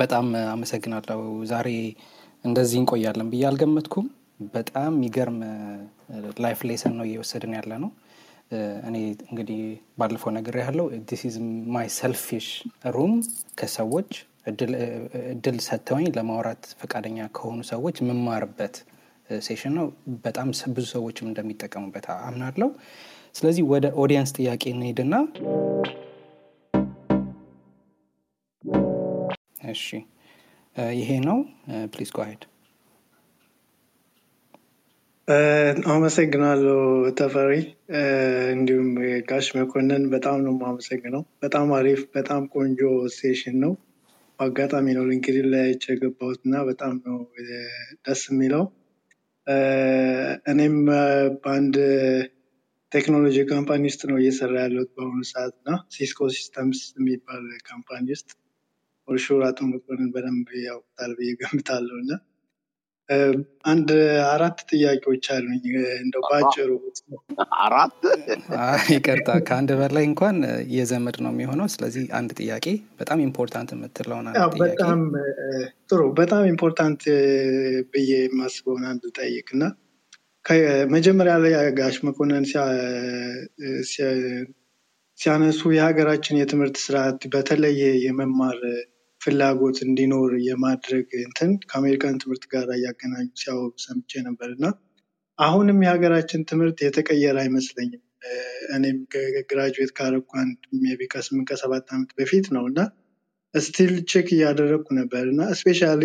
በጣም አመሰግናለሁ። ዛሬ እንደዚህ እንቆያለን ብዬ አልገመትኩም። በጣም የሚገርም life lesson ነው እየወሰድን ያለ ነው። እኔ እንግዲህ ባለፈው ነገር ያለው this is my selfish room ከሰዎች እድል ሰጥተውኝ ለማውራት ፈቃደኛ ከሆኑ ሰዎች የምማርበት session ነው። በጣም ብዙ ሰዎችም እንደሚጠቀሙበት አምናለሁ። ስለዚህ ወደ audience ጥያቄ እንሄድና እሺ ይሄ ነው please go ahead አመሰግናለሁ ተፈሪ። እንዲሁም ጋሽ መኮንን በጣም ነው የማመሰግነው። በጣም አሪፍ፣ በጣም ቆንጆ session ነው። በአጋጣሚ ነው ሊንክድን ላይ የገባሁት እና በጣም ነው ደስ የሚለው። እኔም በአንድ ቴክኖሎጂ company ውስጥ ነው እየሰራ ያለሁት በአሁኑ ሰዓት እና ሲስኮ ሲስተምስ የሚባል company ውስጥ or sure አቶ መኮንን በደንብ ያውቁታል ብዬ ገምታለሁ እና አንድ አራት ጥያቄዎች አሉኝ። እንደው በአጭሩ አራት? ይቅርታ ከአንድ በላይ እንኳን የዘመድ ነው የሚሆነው። ስለዚህ አንድ ጥያቄ በጣም important የምትለውን በጣም ጥሩ በጣም important ብዬ የማስበውን አንድ ጠይቅ እና መጀመሪያ ላይ ጋሽ መኮንን ሲያ- ሲያ- ሲያነሱ የሀገራችን የትምህርት ስርዓት በተለየ የመማር ፍላጎት እንዲኖር የማድረግ እንትን ከአሜሪካን ትምህርት ጋር እያገናኙ ሲያወሩ ሰምቼ ነበር። እና አሁንም የሀገራችን ትምህርት የተቀየረ አይመስለኝም። እኔም graduate ካረኩ አንድ maybe ከስምንት ከሰባት ዓመት በፊት ነው። እና still check እያደረግኩ ነበር። እና especially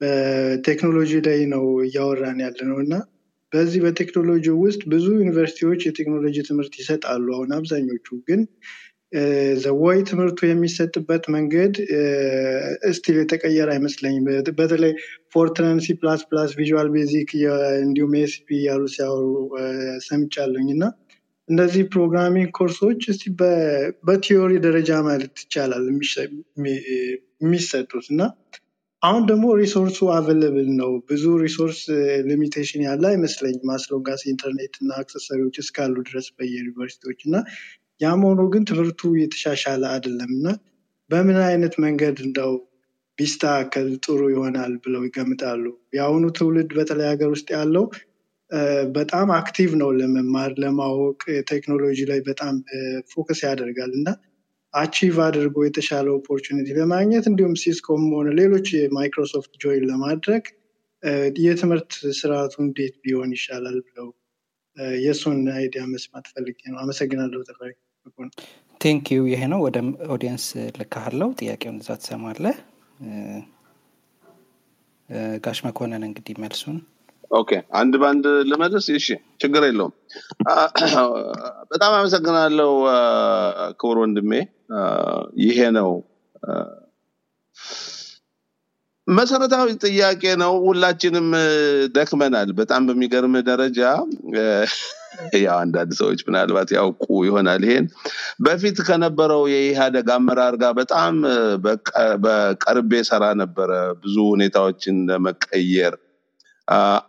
በቴክኖሎጂ ላይ ነው እያወራን ያለ ነው እና በዚህ በቴክኖሎጂ ውስጥ ብዙ ዩኒቨርሲቲዎች የቴክኖሎጂ ትምህርት ይሰጣሉ። አሁን አብዛኞቹ ግን ዘወይ ትምህርቱ የሚሰጥበት መንገድ still የተቀየረ አይመስለኝም። በተለይ Fortran፣ C plus plus፣ Visual Basic እንዲሁም ASP እያሉ ሲያወሩ ሰምቻለኝ እና እነዚህ programming ኮርሶች still በ theory ደረጃ ማለት ይቻላል የሚሰጡት እና አሁን ደግሞ resource ኡ available ነው። ብዙ resource limitation ያለ አይመስለኝም as long as ኢንተርኔት እና accessory ዎች እስካሉ ድረስ በየዩኒቨርሲቲዎች እና ያም ሆኖ ግን ትምህርቱ የተሻሻለ አይደለም እና በምን አይነት መንገድ እንደው ቢስተካከል ጥሩ ይሆናል ብለው ይገምታሉ? የአሁኑ ትውልድ በተለይ ሀገር ውስጥ ያለው በጣም active ነው ለመማር ለማወቅ ቴክኖሎጂ ላይ በጣም focus ያደርጋል እና achieve አድርጎ የተሻለ opportunity ለማግኘት እንዲሁም ሲስኮም ሆነ ሌሎች የማይክሮሶፍት join ለማድረግ የትምህርት ስርዓቱ እንዴት ቢሆን ይሻላል ብለው የእሱን idea መስማት ፈልጌ ነው። አመሰግናለሁ ተፈሪ thank you ይሄ ነው። ወደ audience ልካሃለው ጥያቄውን እዛ እ፣ ጋሽ መኮንን እንግዲህ መልሱን okay አንድ በአንድ ልመልስ? እሺ ችግር የለውም። በጣም አመሰግናለሁ አ፣ ክቡር ወንድሜ። ይሄ ነው። መሰረታዊ ጥያቄ ነው። ሁላችንም ደክመናል። በጣም በሚገርም ደረጃ ያው አንዳንድ ሰዎች ምናልባት ያውቁ ይሆናል ይሄን። በፊት ከነበረው የኢህአደግ አመራር ጋር በጣም በቀርቤ ሰራ ነበረ። ብዙ ሁኔታዎችን ለመቀየር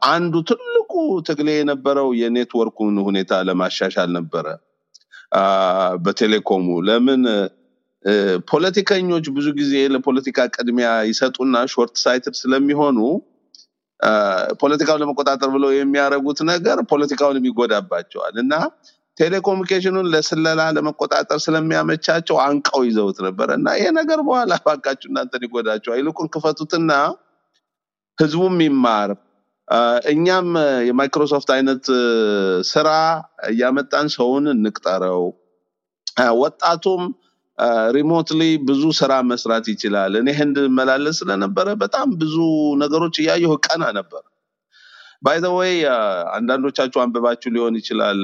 አንዱ ትልቁ ትግሌ የነበረው የኔትወርኩን ሁኔታ ለማሻሻል ነበረ። በቴሌኮሙ ለምን? ፖለቲከኞች ብዙ ጊዜ ለፖለቲካ ቅድሚያ ይሰጡና short sighted ስለሚሆኑ ፖለቲካውን ለመቆጣጠር ብለው የሚያደርጉት ነገር ፖለቲካውን ይጎዳባቸዋል እና ቴሌኮሙኒኬሽኑን ለስለላ ለመቆጣጠር ስለሚያመቻቸው አንቀው ይዘውት ነበር እና ይሄ ነገር በኋላ ባካችሁ እናንተን ይጎዳቸዋል ይልቁን ክፈቱትና ህዝቡም ይማር እኛም የማይክሮሶፍት አይነት ስራ እያመጣን ሰውን እንቅጠረው። ወጣቱም remotely ብዙ ስራ መስራት ይችላል። እኔ ህንድ መላለስ ስለነበረ በጣም ብዙ ነገሮች እያየሁ ቀና ነበር። by the way አንዳንዶቻችሁ አንብባችሁ ሊሆን ይችላል።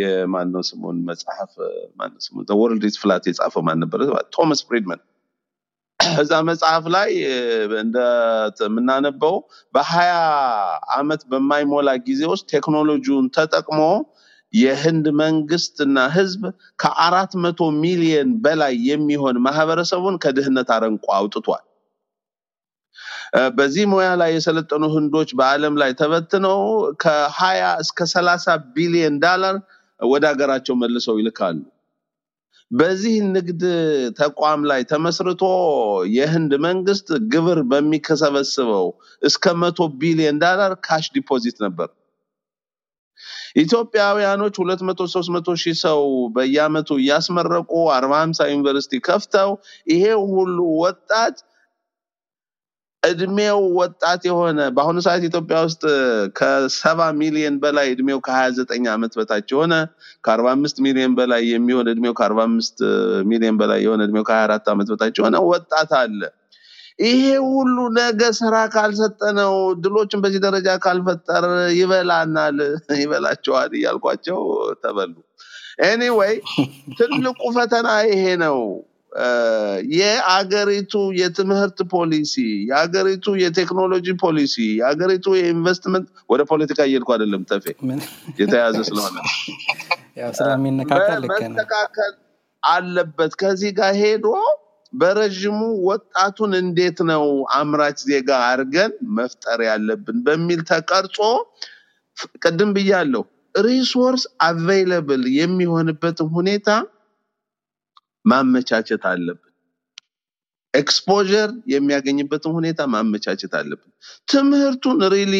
የማነው ስሙን መጽሐፍ? ማነው ስሙ? World Flat የጻፈው ማን ነበር? ቶማስ ፍሪድመን እዛ መጽሐፍ ላይ እ፣ እንደ የምናነበው በሀያ አመት በማይሞላ ጊዜ ውስጥ ቴክኖሎጂውን ተጠቅሞ የህንድ መንግስትና ህዝብ ከአራት መቶ ሚሊየን በላይ የሚሆን ማህበረሰቡን ከድህነት አረንቋ አውጥቷል። በዚህ ሙያ ላይ የሰለጠኑ ህንዶች በአለም ላይ ተበትነው ከሀያ እስከ ሰላሳ ቢሊየን ዳላር ወደ ሀገራቸው መልሰው ይልካሉ። በዚህ ንግድ ተቋም ላይ ተመስርቶ የህንድ መንግስት ግብር በሚከሰበስበው እስከ መቶ ቢሊዮን ዳላር cash deposit ነበር። ኢትዮጵያውያኖች ሁለት መቶ ሶስት መቶ ሺህ ሰው በየአመቱ እያስመረቁ አርባ ሀምሳ ዩኒቨርሲቲ ከፍተው ይሄ ሁሉ ወጣት እድሜው ወጣት የሆነ በአሁኑ ሰዓት ኢትዮጵያ ውስጥ ከሰባ ሚሊዮን በላይ እድሜው ከሀያ ዘጠኝ ዓመት በታች የሆነ ከአርባ አምስት ሚሊዮን በላይ የሚሆን እድሜው ከአርባ አምስት ሚሊዮን በላይ የሆነ እድሜው ከሀያ አራት ዓመት በታች የሆነ ወጣት አለ። ይሄ ሁሉ ነገ ስራ ካልሰጠነው ድሎችን በዚህ ደረጃ ካልፈጠር ይበላናል፣ ይበላቸዋል እያልኳቸው ተበሉ። ኤኒዌይ ትልቁ ፈተና ይሄ ነው። የአገሪቱ የትምህርት ፖሊሲ፣ የአገሪቱ የቴክኖሎጂ ፖሊሲ፣ የአገሪቱ የኢንቨስትመንት ወደ ፖለቲካ እየሄድኩ አይደለም ተፌ። የተያዘ ስለሆነ። መስተካከል አለበት። ከዚህ ጋር ሄዶ በረዥሙ ወጣቱን እንዴት ነው አምራች ዜጋ አድርገን መፍጠር ያለብን በሚል ተቀርጾ ቅድም ብያለሁ፣ resource available የሚሆንበትን ሁኔታ ማመቻቸት አለብን። exposure የሚያገኝበትን ሁኔታ ማመቻቸት አለብን። ትምህርቱን really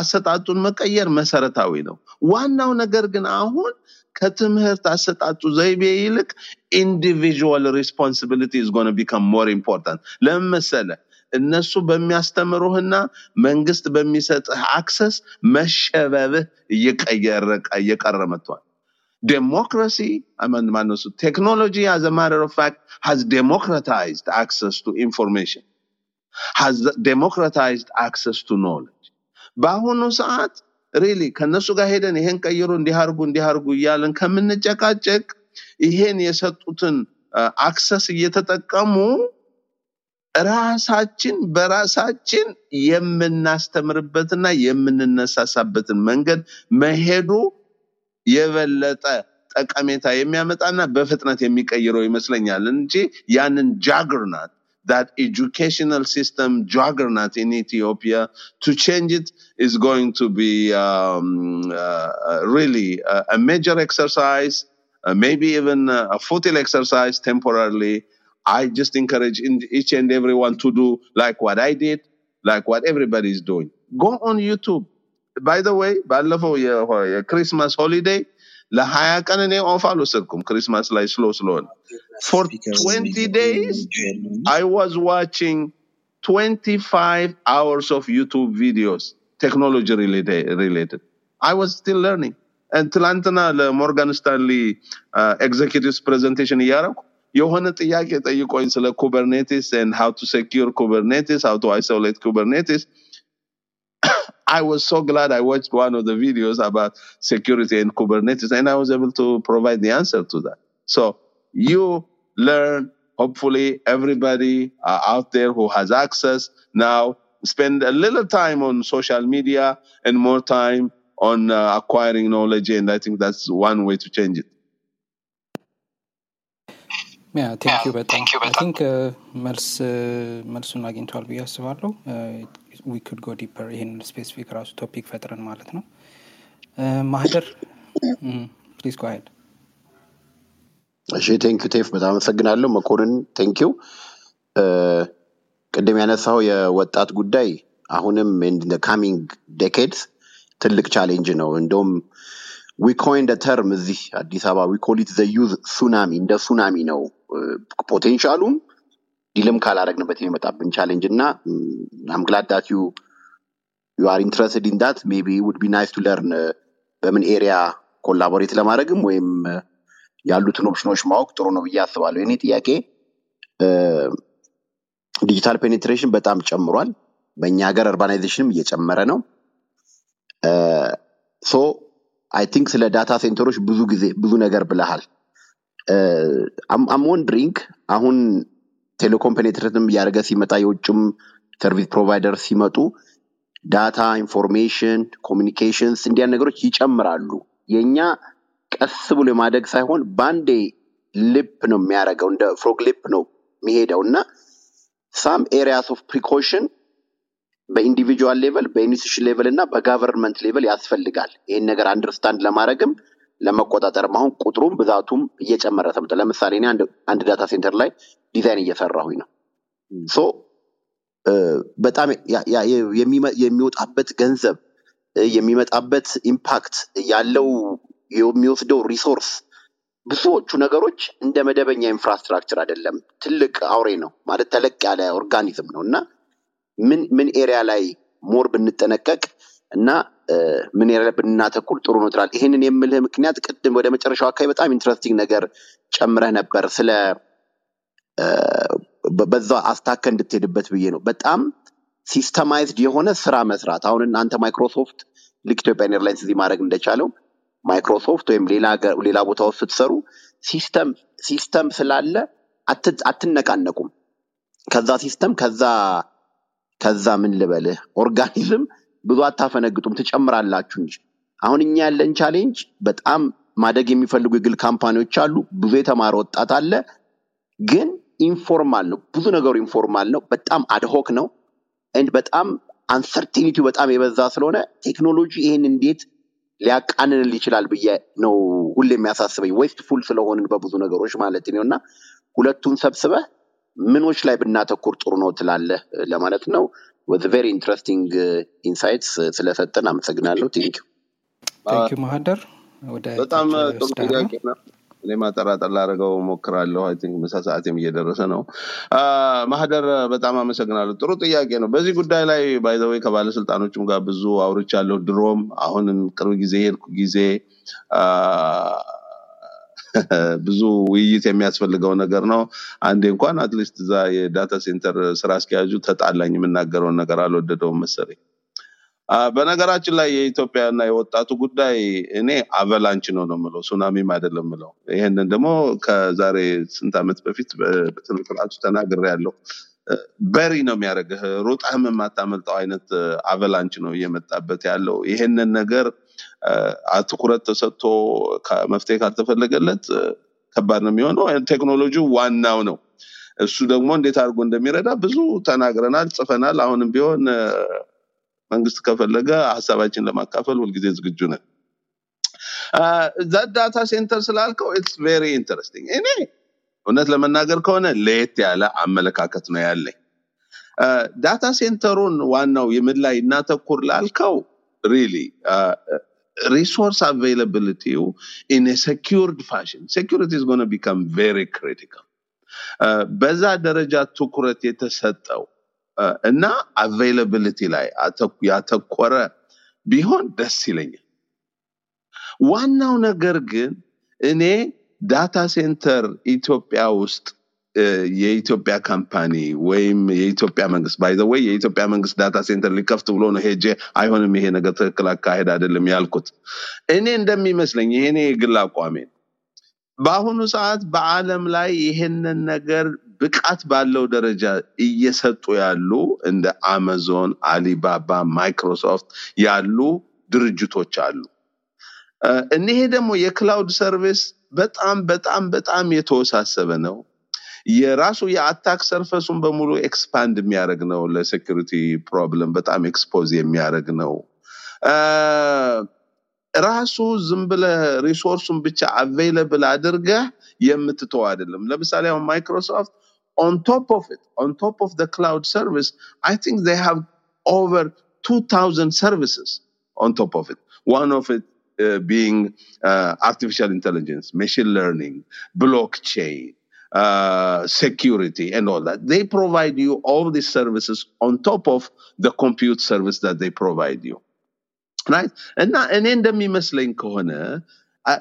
አሰጣጡን መቀየር መሰረታዊ ነው። ዋናው ነገር ግን አሁን ከትምህርት አሰጣጡ ዘይቤ ይልቅ individual responsibility gonna become more important። ለምን? እነሱ በሚያስተምሩህና መንግስት በሚሰጥህ access መሸበብህ እየቀረ መጥቷል። ዴሞክራሲ ማነው እሱ? ቴክኖሎጂ as a matter of fact has democratized access to information has democratized access to knowledge. በአሁኑ ሰዓት really ከነሱ ጋር ሄደን ይሄን ቀይሩ እንዲያርጉ እንዲያርጉ እያለን ከምንጨቃጨቅ ይሄን የሰጡትን access እየተጠቀሙ ራሳችን በራሳችን የምናስተምርበትና የምንነሳሳበትን መንገድ መሄዱ የበለጠ ጠቀሜታ የሚያመጣና በፍጥነት የሚቀይረው ይመስለኛል እንጂ ያንን ጃግርናት that educational system juggernaut in Ethiopia to change it is going to be um, uh, uh, really a, a major exercise, uh, maybe even uh, a futile exercise temporarily. I just encourage in each and everyone to do like what I did, like what everybody is doing. Go on YouTube. By the way, ባለፈው የ- የክሪስማስ ሆሊዴይ ለሀያ ቀን እኔ ኦፍ አልወሰድኩም ክሪስማስ ላይ ስሎ ስለሆነ for 20 days I was watching 25 hours of YouTube videos, technology related. related. I was still learning. And ትላንትና ለሞርጋን ስታንሊ ኤግዜኪቲቭስ ፕሬዘንቴሽን እያደረኩ የሆነ ጥያቄ ጠይቆኝ ስለ ኩበርኔቲስ and how to secure kubernetes how to isolate kubernetes I was so glad I watched one of the videos about security and Kubernetes, and I was able to provide the answer to that. So you learn. Hopefully, everybody uh, out there who has access now spend a little time on social media and more time on uh, acquiring knowledge, and I think that's one way to change it. Yeah thank you በጣም. Think መልስ መልሱን አግኝተዋል ብዬ አስባለሁ። We could go deeper ይህን specific ራሱ topic ፈጥረን ማለት ነው። ማህደር? Please go ahead እሺ thank you ቴፍ በጣም አመሰግናለሁ። መኮንን thank you ቅድም ያነሳው የወጣት ጉዳይ አሁንም coming decades ትልቅ challenge ነው። እንደውም we coin term እዚህ አዲስ አበባ. We call it the youth tsunami እንደ ሱናሚ ነው potential ኡም deal ም ካላረግንበት የሚመጣብን challenge እና I'm glad that you you are interested in that maybe would be nice to learn በምን area collaborate ለማድረግም ወይም ያሉትን ኦፕሽኖች ማወቅ ጥሩ ነው ብዬ አስባለሁ። የኔ ጥያቄ Digital penetration በጣም ጨምሯል። በእኛ ሀገር urbanization ም እየጨመረ ነው። So I think ስለ data center ኦች ብዙ ጊዜ ብዙ ነገር ብለሃል። I'm wondering አሁን ቴሌኮም penetrate ም እያደረገ ሲመጣ የውጭም service provider ሲመጡ data information communications እንዲያን ነገሮች ይጨምራሉ። የእኛ ቀስ ብሎ የማደግ ሳይሆን በአንዴ Leap ነው የሚያደርገው እንደ frog leap ነው የሚሄደው። እና some areas of precaution በ individual level በ institution level እና በ government level ያስፈልጋል። ይህን ነገር understand ለማድረግም ለመቆጣጠርም አሁን ቁጥሩም ብዛቱም እየጨመረ ስለመጣ ለምሳሌ እኔ አንድ data center ላይ ዲዛይን እየሰራሁኝ ነው። So በጣም የሚወጣበት ገንዘብ የሚመጣበት impact ያለው የሚወስደው resource ብዙዎቹ ነገሮች እንደ መደበኛ infrastructure አይደለም። ትልቅ አውሬ ነው ማለት ተለቅ ያለ organism ነው። እና ምን ምን area ላይ more ብንጠነቀቅ እና ምን area ላይ ብናተኩር ጥሩ ነው ይህንን የምልህ ምክንያት ቅድም ወደ መጨረሻው አካባቢ በጣም interesting ነገር ጨምረህ ነበር ስለ በዛ አስታከ እንድትሄድበት ብዬ ነው። በጣም systemized የሆነ ስራ መስራት አሁን እናንተ ማይክሮሶፍት ልክ ኢትዮጵያን ኤርላይንስ እዚህ ማድረግ እንደቻለው ማይክሮሶፍት ወይም ሌላ ቦታ ውስጥ ስትሰሩ system system ስላለ አት- አትነቃነቁም። ከዛ system ከዛ ከዛ ምን ልበልህ organism ብዙ አታፈነግጡም፣ ትጨምራላችሁ እንጂ። አሁን እኛ ያለን challenge በጣም ማደግ የሚፈልጉ የግል company ዎች አሉ፣ ብዙ የተማረ ወጣት አለ፣ ግን informal ነው። ብዙ ነገሩ informal ነው። በጣም ad hoc ነው። በጣም uncertainty ው በጣም የበዛ ስለሆነ ቴክኖሎጂ ይህን እንዴት ሊያቃናልን ይችላል ብዬ ነው ሁሌ የሚያሳስበኝ። Wasteful ስለሆንን በብዙ ነገሮች ማለት ነው እና ሁለቱን ሰብስበህ ምኖች ላይ ብናተኩር ጥሩ ነው ትላለህ ለማለት ነው። Was very interesting insights ስለሰጠን አመሰግናለሁ። Thank you ማህደር በጣም ጥሩ ጥያቄ ነው። እኔ ማጠራጠር ላደርገው ሞክራለሁ። I think ምሳ ሰዓቴም እየደረሰ ነው። ማህደር በጣም አመሰግናለሁ። ጥሩ ጥያቄ ነው። በዚህ ጉዳይ ላይ by the way ከባለስልጣኖችም ጋር ብዙ አውርቻለሁ። ድሮም አሁንም ቅርብ ጊዜ ሄድኩ ጊዜ አ፣ ብዙ ውይይት የሚያስፈልገው ነገር ነው። አንዴ እንኳን at least እዛ የ data center ስራ አስኪያጁ ተጣላኝ፣ የምናገረውን ነገር አልወደደውም መሰለኝ። በነገራችን ላይ የኢትዮጵያና የወጣቱ ጉዳይ እኔ avalanche ነው ነው የምለው፣ ሱናሚም አይደለም የምለው። ይህንን ደግሞ ከዛሬ ስንት ዓመት በፊት በ- በስነ ስርዓቱ ተናግሬያለሁ። እ፣ በሪ ነው የሚያደርግህ፣ ሩጠህም የማታመልጠው አይነት አቨላንች ነው እየመጣበት ያለው። ይሄንን ነገር ትኩረት ተሰጥቶ መፍትሄ ካልተፈለገለት ከባድ ነው የሚሆነው። ቴክኖሎጂው ዋናው ነው። እሱ ደግሞ እንዴት አድርጎ እንደሚረዳ ብዙ ተናግረናል፣ ጽፈናል። አሁንም ቢሆን መንግስት ከፈለገ ሀሳባችን ለማካፈል ሁልጊዜ ዝግጁ ነን። እዛ data center ስላልከው it's very interesting። እኔ እውነት ለመናገር ከሆነ ለየት ያለ አመለካከት ነው ያለኝ። Data center ኡን ዋናው የምን ላይ እናተኩር ላልከው really resource availability ው in secured fashion security is gonna become very critical በዛ ደረጃ ትኩረት የተሰጠው አ፣ እና availability ላይ ያተኮረ ቢሆን ደስ ይለኛል። ዋናው ነገር ግን እኔ data center ኢትዮጵያ ውስጥ የኢትዮጵያ company ወይም የኢትዮጵያ መንግስት by the way የኢትዮጵያ መንግስት data center ሊከፍት ብሎ ነው ሄጄ አይሆንም፣ ይሄ ነገር ትክክል አካሄድ አይደለም ያልኩት። እኔ እንደሚመስለኝ ይሄኔ የግል አቋሜ በአሁኑ ሰዓት በዓለም ላይ ይሄንን ነገር ብቃት ባለው ደረጃ እየሰጡ ያሉ እንደ አማዞን፣ አሊባባ፣ ማይክሮሶፍት ያሉ ድርጅቶች አሉ። እኒሄ ደግሞ የ cloud service በጣም በጣም በጣም የተወሳሰበ ነው። የራሱ የአታክ ሰርፈሱን በሙሉ ኤክስፓንድ የሚያደርግ ነው። ለሴኩሪቲ ፕሮብለም በጣም ኤክስፖዝ የሚያደርግ ነው። እ፣ ራሱ ዝም ብለህ ሪሶርሱን ብቻ አቬይለብል አድርገህ የምትተው አይደለም። ለምሳሌ አሁን ማይክሮሶፍት on top of it, on top of the cloud service, I think they have over 2,000 services on top of it. One of it uh, being uh, artificial intelligence, machine learning, blockchain, uh, security and all that. They provide you all these services on top of the compute service that they provide you. Right? And, and the ميمس لينك corner,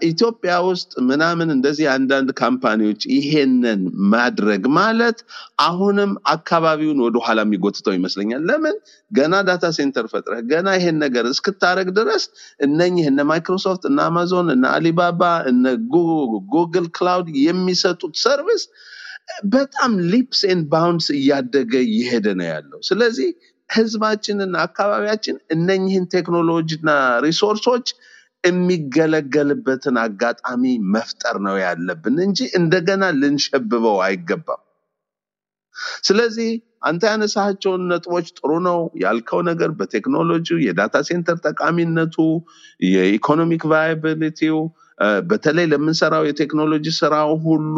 ኢትዮጵያ ውስጥ ምናምን እንደዚህ አንዳንድ company ዎች ይሄንን ማድረግ ማለት አሁንም አካባቢውን ወደኋላ የሚጎትተው ይመስለኛል። ለምን ገና data center ፈጥረህ ገና ይሄን ነገር እስክታደረግ ድረስ እነኝህ እነ ማይክሮሶፍት እነ አማዞን እነ አሊባባ እነ ጉግል Cloud የሚሰጡት service በጣም leaps and bounds እያደገ እየሄደ ነው ያለው። ስለዚህ ህዝባችንና አካባቢያችን እነኝህን ቴክኖሎጂና resource ኦች የሚገለገልበትን አጋጣሚ መፍጠር ነው ያለብን እንጂ እንደገና ልንሸብበው አይገባም። ስለዚህ አንተ ያነሳቸውን ነጥቦች ጥሩ ነው ያልከው ነገር በቴክኖሎጂው የ data center ጠቃሚነቱ፣ የ economic viability ው በተለይ ለምንሰራው የቴክኖሎጂ ስራው ሁሉ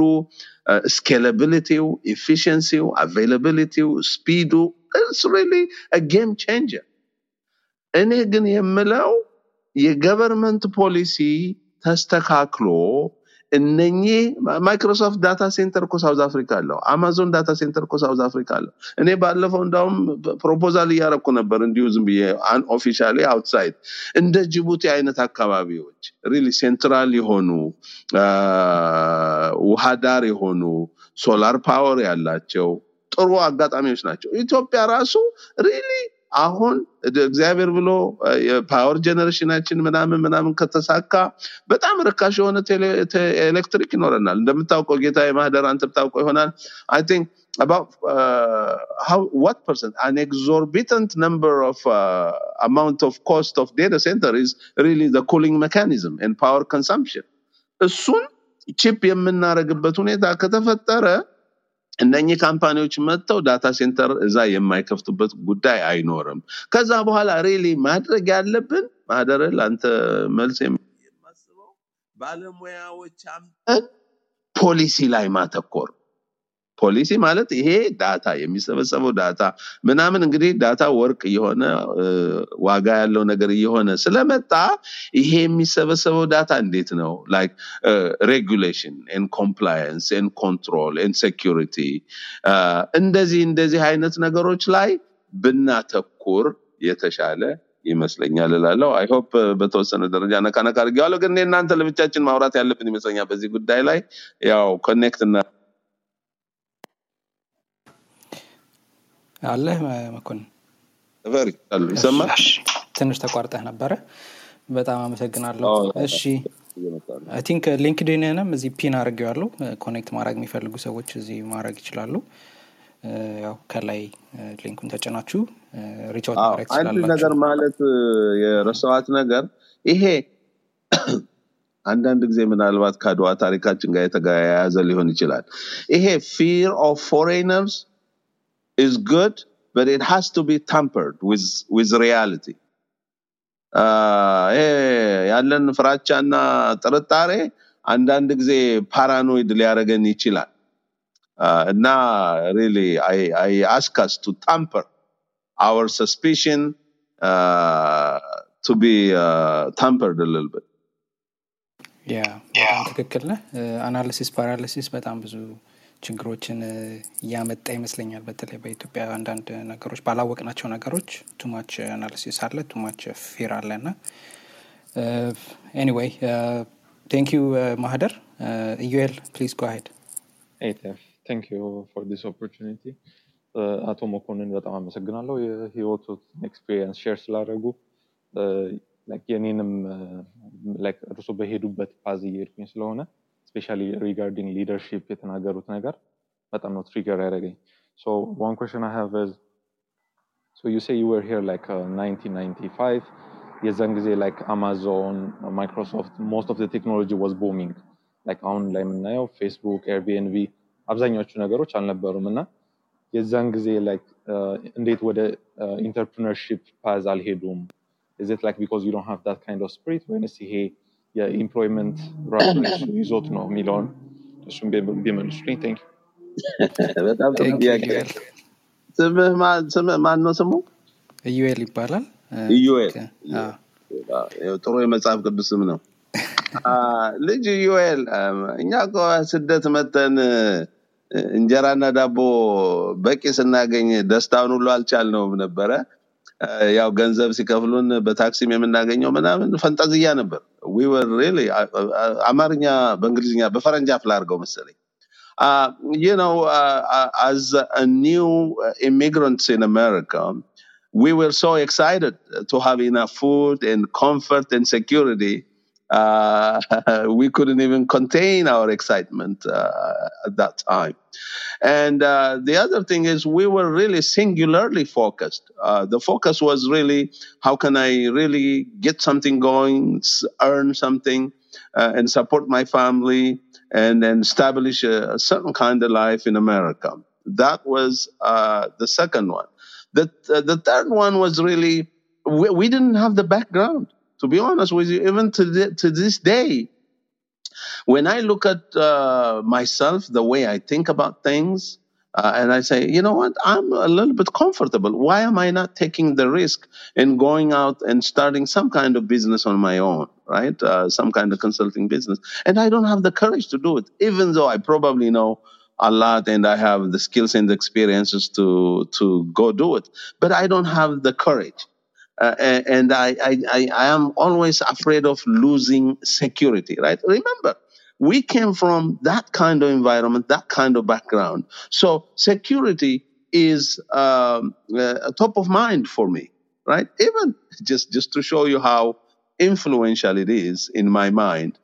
ስኬላቢሊቲው፣ ኢፊሽንሲው፣ አቬይላቢሊቲው፣ ስፒዱ game changer። እኔ ግን የምለው የ government ፖሊሲ ተስተካክሎ እነኚህ ማይክሮሶፍት data center እኮ South Africa አለው። አማዞን data center እኮ South Africa አለው። እኔ ባለፈው እንዳውም proposal እያረኩ ነበር እንዲሁ ዝም ብዬ outside እንደ ጅቡቲ አይነት አካባቢዎች really central የሆኑ ውሃ ዳር የሆኑ solar power ያላቸው ጥሩ አጋጣሚዎች ናቸው። ኢትዮጵያ ራሱ really አሁን እግዚአብሔር ብሎ የ power generation ኣችን ምናምን ምናምን ከተሳካ በጣም ርካሽ የሆነ ኤሌክትሪክ ይኖረናል። እንደምታውቀው ጌታዬ ማህደር አንተ ብታውቀው ይሆናል። Number of uh, amount of cost of data center is really the cooling mechanism and power consumption. እሱን cheap የምናደርግበት ሁኔታ ከተፈጠረ እነኚህ company ዎች መጥተው data center እዛ የማይከፍቱበት ጉዳይ አይኖርም። ከዛ በኋላ really ማድረግ ያለብን ማህደረ ለአንተ መልስ የማስበው ባለሙያዎች አምጠን ፖሊሲ ላይ ማተኮር ፖሊሲ ማለት ይሄ data የሚሰበሰበው data ምናምን እንግዲህ data ወርቅ እየሆነ ዋጋ ያለው ነገር እየሆነ ስለመጣ ይሄ የሚሰበሰበው data እንዴት ነው like regulation and compliance and control and security እንደዚህ እንደዚህ አይነት ነገሮች ላይ ብናተኩር የተሻለ ይመስለኛል እላለሁ። I hope በተወሰነ ደረጃ ነካ አድርጌዋለሁ። ግን እናንተ ለብቻችን ማውራት ያለብን ይመስለኛል በዚህ ጉዳይ ላይ ያው connect እና አለ መኮንን? ትንሽ ተቋርጠህ ነበረ? በጣም አመሰግናለሁ። እሺ think LinkedIn ንም እዚህ pin አድርጌዋለሁ። connect ማድረግ የሚፈልጉ ሰዎች እዚህ ማድረግ ይችላሉ። ያው ከላይ link ኡን ተጭናችሁ reach out ማድረግ አንድ ነገር ማለት እ፣ የረሳኋት ነገር ይሄ አንዳንድ ጊዜ ምናልባት ከአድዋ ታሪካችን ጋር የተያያዘ ሊሆን ይችላል። ይሄ fear of foreigners is good, but it has to be tampered with with reality. Ah, ይሄ ያለን ፍራቻና ጥርጣሬ አንዳንድ ጊዜ ፓራኖይድ ሊያደርገን ይችላል Ah, እና really I, I ask us to tamper our suspicion uh, to be uh, tampered a little bit. ያ በጣም ትክክል ነህ አናሊሲስ ፓራሊሲስ በጣም ብዙ ችግሮችን እያመጣ ይመስለኛል። በተለይ በኢትዮጵያ አንዳንድ ነገሮች ባላወቅናቸው ነገሮች too much analysis አለ too much fear አለ እና anyway thank you ማህደር. ኢዩኤል please go ahead you for this opportunity. Uh, አቶ መኮንን በጣም አመሰግናለሁ የህይወቱን experience share ስላደረጉ። የኔንም እርሱ በሄዱበት ፓዝ እየሄድኩኝ ስለሆነ ስፔሻሊ ሪጋርዲንግ ሊደርሺፕ የተናገሩት ነገር በጣም ነው ትሪገር ያደረገኝ ሶ ዋን ኩዌሽን አይ ሃቭ ኢዝ So you say you were here like uh, 1995. የዛን ጊዜ like Amazon, Microsoft, most of the technology was booming. Like አሁን ላይ የምናየው ፌስቡክ፣ ኤርቢኤንቢ አብዛኛዎቹ ነገሮች አልነበሩም እና የዛን ጊዜ like uh, እንዴት ወደ ኢንተርፕርነርሺፕ ፓዝ አልሄዱም? Is it like because you don't have that kind of spirit ወይንስ ይሄ የኢምፕሎይመንት ራሱ ይዞት ነው የሚለውን እሱም ቢመልሱልኝ። ቴንክ ዩ በጣም ጥሩ ጥያቄ። ስምህ ማን ነው ስሙ? ኢዩኤል ይባላል ኢዩኤል። ጥሩ የመጽሐፍ ቅዱስ ስም ነው። ልጅ ኢዩኤል አም፣ እኛ እኮ ስደት መተን እንጀራና ዳቦ በቂ ስናገኝ ደስታውን ሁሉ አልቻልነውም ነበረ። ያው ገንዘብ ሲከፍሉን በታክሲም የምናገኘው ምናምን ፈንጠዝያ ነበር። we were really አ- አ- አማርኛ በእንግሊዝኛ በፈረንጅ አፍ ላድርገው መሰለኝ Uh, you know, uh, uh, as a new uh, immigrants in America, we were so excited to have enough food and comfort and security. uh, we couldn't even contain our excitement uh, at that time. And uh, the other thing is, we were really singularly focused. Uh, the focus was really, how can I really get something going, earn something, uh, and support my family, and then establish a, a certain kind of life in America. That was uh, the second one. The, the third one was really, we, we didn't have the background. To be honest with you, even to, the, to this day, When I look at uh, myself, the way I think about things, uh, and I say, you know what, I'm a little bit comfortable. Why am I not taking the risk in going out and starting some kind of business on my own, right? Uh, some kind of consulting business. And I don't have the courage to do it, even though I probably know a lot and I have the skills and the experiences to to go do it. But I don't have the courage. Uh, and I, I, I, am always afraid of losing security, right? Remember, we came from that kind of environment, that kind of background. So security is um, uh, top of mind for me, right? Even just, just to show you how influential it is in my mind.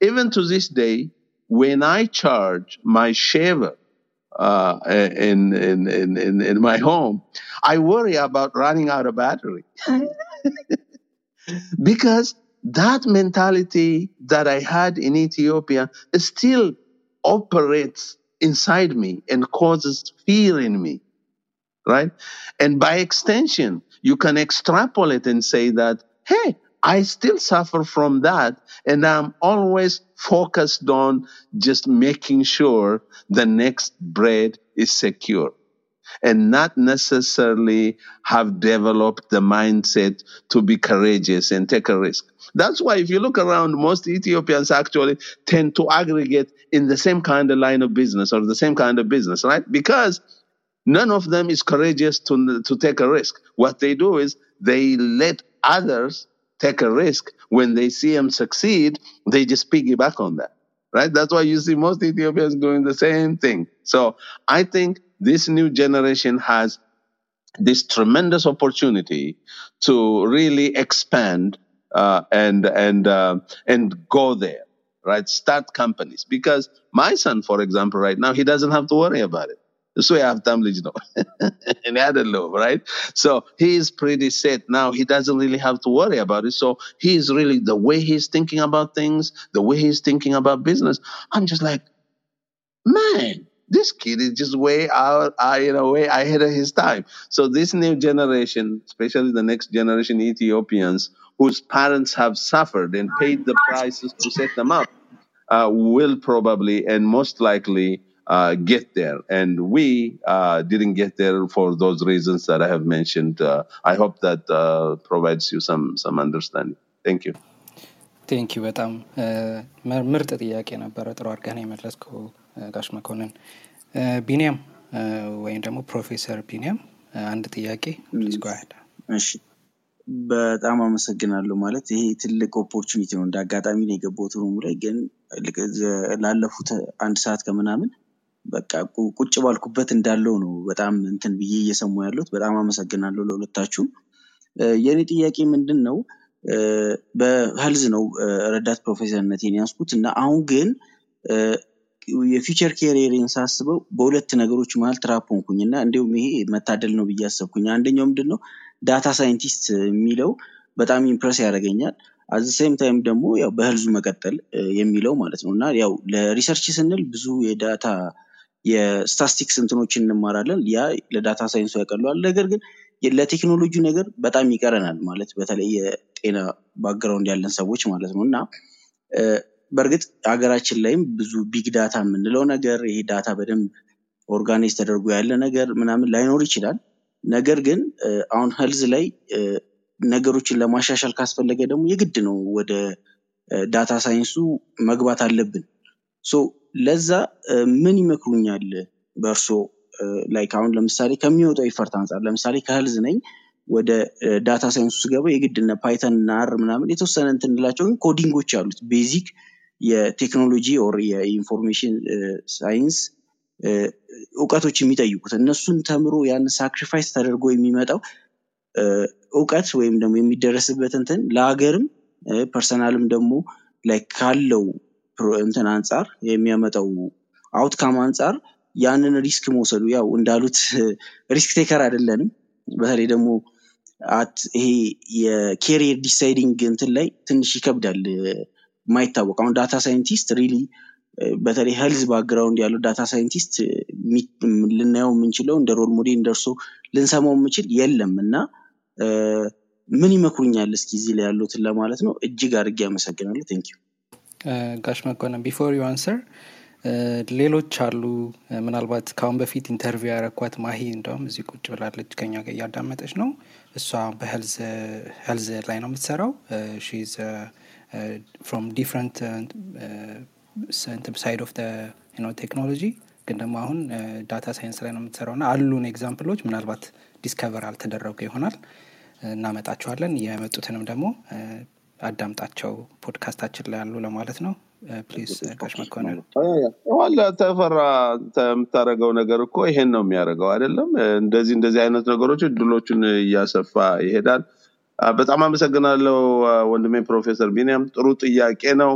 Even to this day, when I charge my shaver uh, in, in, in, in, in my home, I worry about running out of battery because that mentality that I had in Ethiopia still operates inside me and causes fear in me, right? And by extension, you can extrapolate and say that, hey, I still suffer from that, and I'm always focused on just making sure the next bread is secure and not necessarily have developed the mindset to be courageous and take a risk. That's why if you look around, most Ethiopians actually tend to aggregate in the same kind of line of business or the same kind of business, right? Because none of them is courageous to, to take a risk. What they do is they let others take a risk. When they see them succeed, they just piggyback on that, right? That's why you see most Ethiopians doing the same thing. So I think this new generation has this tremendous opportunity to really expand uh, and and uh, and go there, right? Start companies because my son, for example, right now he doesn't have to worry about it. So I have Tamil now. and I had a love, right? So he is pretty set now. He doesn't really have to worry about it. So he is really the way he's thinking about things, the way he's thinking about business. I'm just like, man, this kid is just way out, uh, in a way ahead of his time. So this new generation, especially the next generation Ethiopians, whose parents have suffered and paid the prices to set them up, uh, will probably and most likely uh, get there. And we uh, didn't get there for those reasons that I have mentioned. Uh, I hope that uh, provides you some some understanding. Thank you. Thank you በጣም ምር- ምርጥ ጥያቄ ነበረ። ጥሩ አድርገህ ነው የመለስከው እ፣ ጋሽ መኮንን። ቢኒያም ወይም ደግሞ ፕሮፌሰር ቢኒያም አንድ ጥያቄ please እሺ በጣም አመሰግናለሁ። ማለት ይሄ ትልቅ opportunity ነው። እንደ አጋጣሚ ነው የገባሁት room ኡ ላይ ግን ላለፉት አንድ ሰዓት ከምናምን በቃ ቁጭ ባልኩበት እንዳለው ነው በጣም እንትን ብዬ እየሰሙ ያለሁት። በጣም አመሰግናለሁ ለሁለታችሁም። የእኔ ጥያቄ ምንድን ነው በ health ነው ረዳት ፕሮፌሰርነቴን ያዝኩት እና አሁን ግን እ፣ የ future career ኤን ሳስበው በሁለት ነገሮች መሀል trap ሆንኩኝ እና እንዲሁም ይሄ መታደል ነው ብዬ አሰብኩኝ። አንደኛው ምንድን ነው data scientist የሚለው በጣም impress ያደርገኛል። at the same time ደግሞ ያው በ health ኡ መቀጠል የሚለው ማለት ነው እና ያው ለ research ስንል ብዙ የ data የ statistics እንትኖችን እንማራለን። ያ ለ data ሳይንሱ ያቀለዋል። ነገር ግን ለቴክኖሎጂ ነገር በጣም ይቀረናል ማለት በተለይ የጤና background ያለን ሰዎች ማለት ነው እና በእርግጥ ሀገራችን ላይም ብዙ big data የምንለው ነገር ይሄ data በደንብ organize ተደርጎ ያለ ነገር ምናምን ላይኖር ይችላል። ነገር ግን አሁን health ላይ ነገሮችን ለማሻሻል ካስፈለገ ደግሞ የግድ ነው ወደ data ሳይንሱ መግባት አለብን። ለዛ ምን ይመክሩኛል? በእርሶ like አሁን ለምሳሌ ከሚወጣው effort አንጻር ለምሳሌ ከ health ነኝ ወደ data ሳይንሱ ስገባ የግድ እነ Python እና R ምናምን የተወሰነ እንትን ግን coding ኦች አሉት። basic የቴክኖሎጂ or የ information science እውቀቶች የሚጠይቁት እነሱን ተምሮ ያን sacrifice ተደርጎ የሚመጣው እውቀት ወይም ደግሞ የሚደረስበት እንትን ለሀገርም personal ም ደግሞ ላይ ካለው እንትን አንጻር የሚያመጣው outcome አንጻር ያንን risk መውሰዱ ያው እንዳሉት risk taker አይደለንም። በተለይ ደግሞ at ይሄ የ career deciding እንትን ላይ ትንሽ ይከብዳል። እ፣ የማይታወቅ አሁን data scientist really በተለይ health background ያለው data scientist ልናየው የምንችለው እንደ role model እንደርሶ ልንሰማው የምንችል የለም እና ምን ይመክሩኛል እስኪ እዚህ ላይ ያሉትን ለማለት ነው። እጅግ አድርጌ አመሰግናለሁ። Thank you። ጋሽ መኮንን before you answer ሌሎች አሉ። ምናልባት ከአሁን በፊት interview ያረኳት ማሂ እንደውም እዚህ ቁጭ ብላለች ከኛ ጋር እያዳመጠች ነው። እሷ በ health ላይ ነው የምትሰራው። From different side of technology ግን ደግሞ አሁን data science ላይ ነው የምትሰራው ና አሉን example ኦች ምናልባት discover አልተደረጉ ይሆናል። እናመጣቸዋለን የመጡትንም ደግሞ አዳምጣቸው ፖድካስታችን ላይ ያሉ ለማለት ነው። Please ጋሽ መኮንን። ዋላ ተፈራ የምታደረገው ነገር እኮ ይሄን ነው የሚያደርገው አይደለም? እንደዚህ እንደዚህ አይነት ነገሮች እድሎችን እያሰፋ ይሄዳል። በጣም አመሰግናለሁ ወንድሜ ፕሮፌሰር ቢኒያም። ጥሩ ጥያቄ ነው።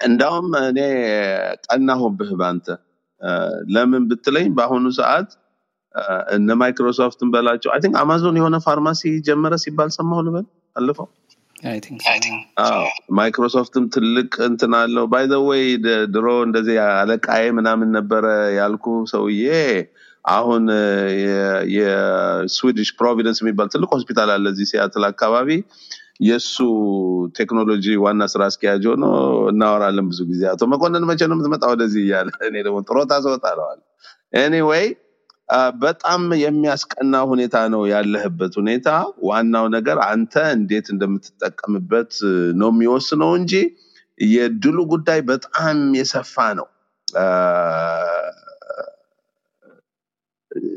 እንዳውም እኔ ቀናሁብህ ባንተ ለምን ብትለኝ በአሁኑ ሰዓት እነ ማይክሮሶፍትን በላቸው. I think አማዞን የሆነ ፋርማሲ ጀመረ ሲባል ሰማሁ ልበል? አለፈው? ማይክሮሶፍትም ትልቅ እንትን አለው። By the way ድሮ እንደዚህ አለቃዬ ምናምን ነበረ ያልኩ ሰውዬ አሁን የ Swedish Providence የሚባል ትልቅ ሆስፒታል አለ እዚህ ሲያትል አካባቢ። የእሱ ቴክኖሎጂ ዋና ስራ አስኪያጅ ሆኖ እናወራለን ብዙ ጊዜ። አቶ መኮንን መቼ ነው የምትመጣ ወደዚህ እያለ? እኔ ደግሞ ጥሮታ ሰወጣ ለዋል ኤኒዌይ በጣም የሚያስቀና ሁኔታ ነው ያለህበት ሁኔታ። ዋናው ነገር አንተ እንዴት እንደምትጠቀምበት ነው የሚወስነው እንጂ የድሉ ጉዳይ በጣም የሰፋ ነው።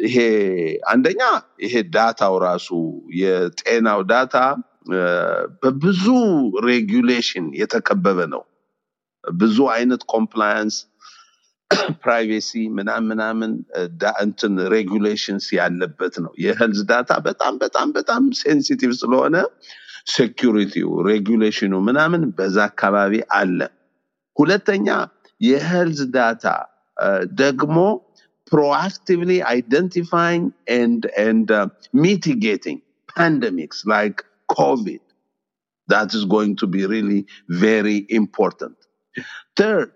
ይሄ አንደኛ ይሄ data ው ራሱ የጤናው data በብዙ regulation የተከበበ ነው። ብዙ አይነት compliance privacy ምናምን ምናምን እንትን regulations ያለበት ነው የ health data በጣም በጣም በጣም sensitive ስለሆነ security ው regulation ኑ ምናምን በዛ አካባቢ አለ ሁለተኛ የ health data ደግሞ and and uh, mitigating pandemics like covid that is going to be really very important third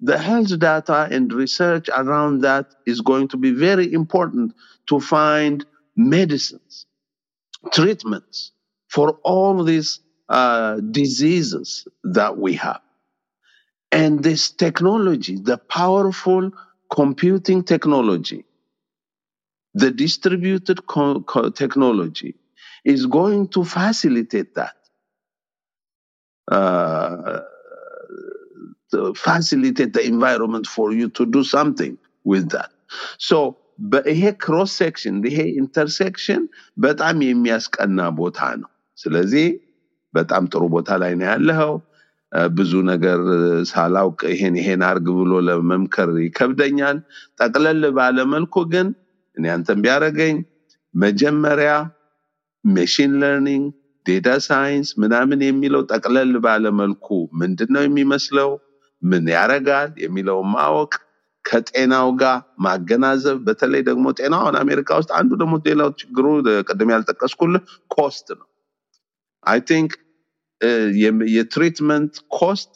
the health data and research around that is going to be very important to find medicines, treatments for all these uh, diseases that we have. And this technology, the powerful computing technology, the distributed co- co- technology, is going to facilitate that. Uh, facilitate the environment for you to do something with that. So ይሄ ክሮስ ሴክሽን ይሄ ኢንተርሴክሽን በጣም የሚያስቀና ቦታ ነው። ስለዚህ በጣም ጥሩ ቦታ ላይ ነው ያለኸው። ብዙ ነገር ሳላውቅ ይሄን ይሄን አርግ ብሎ ለመምከር ይከብደኛል። ጠቅለል ባለመልኩ ግን እኔ አንተን ቢያደርገኝ መጀመሪያ machine learning data science ምናምን የሚለው ጠቅለል ባለመልኩ ምንድን ነው የሚመስለው ምን ያረጋል የሚለውን ማወቅ ከጤናው ጋር ማገናዘብ በተለይ ደግሞ ጤናው አሁን አሜሪካ ውስጥ አንዱ ደግሞ ሌላው ችግሩ ቅድም ያልጠቀስኩልህ ኮስት ነው አይ ቲንክ የትሪትመንት ኮስት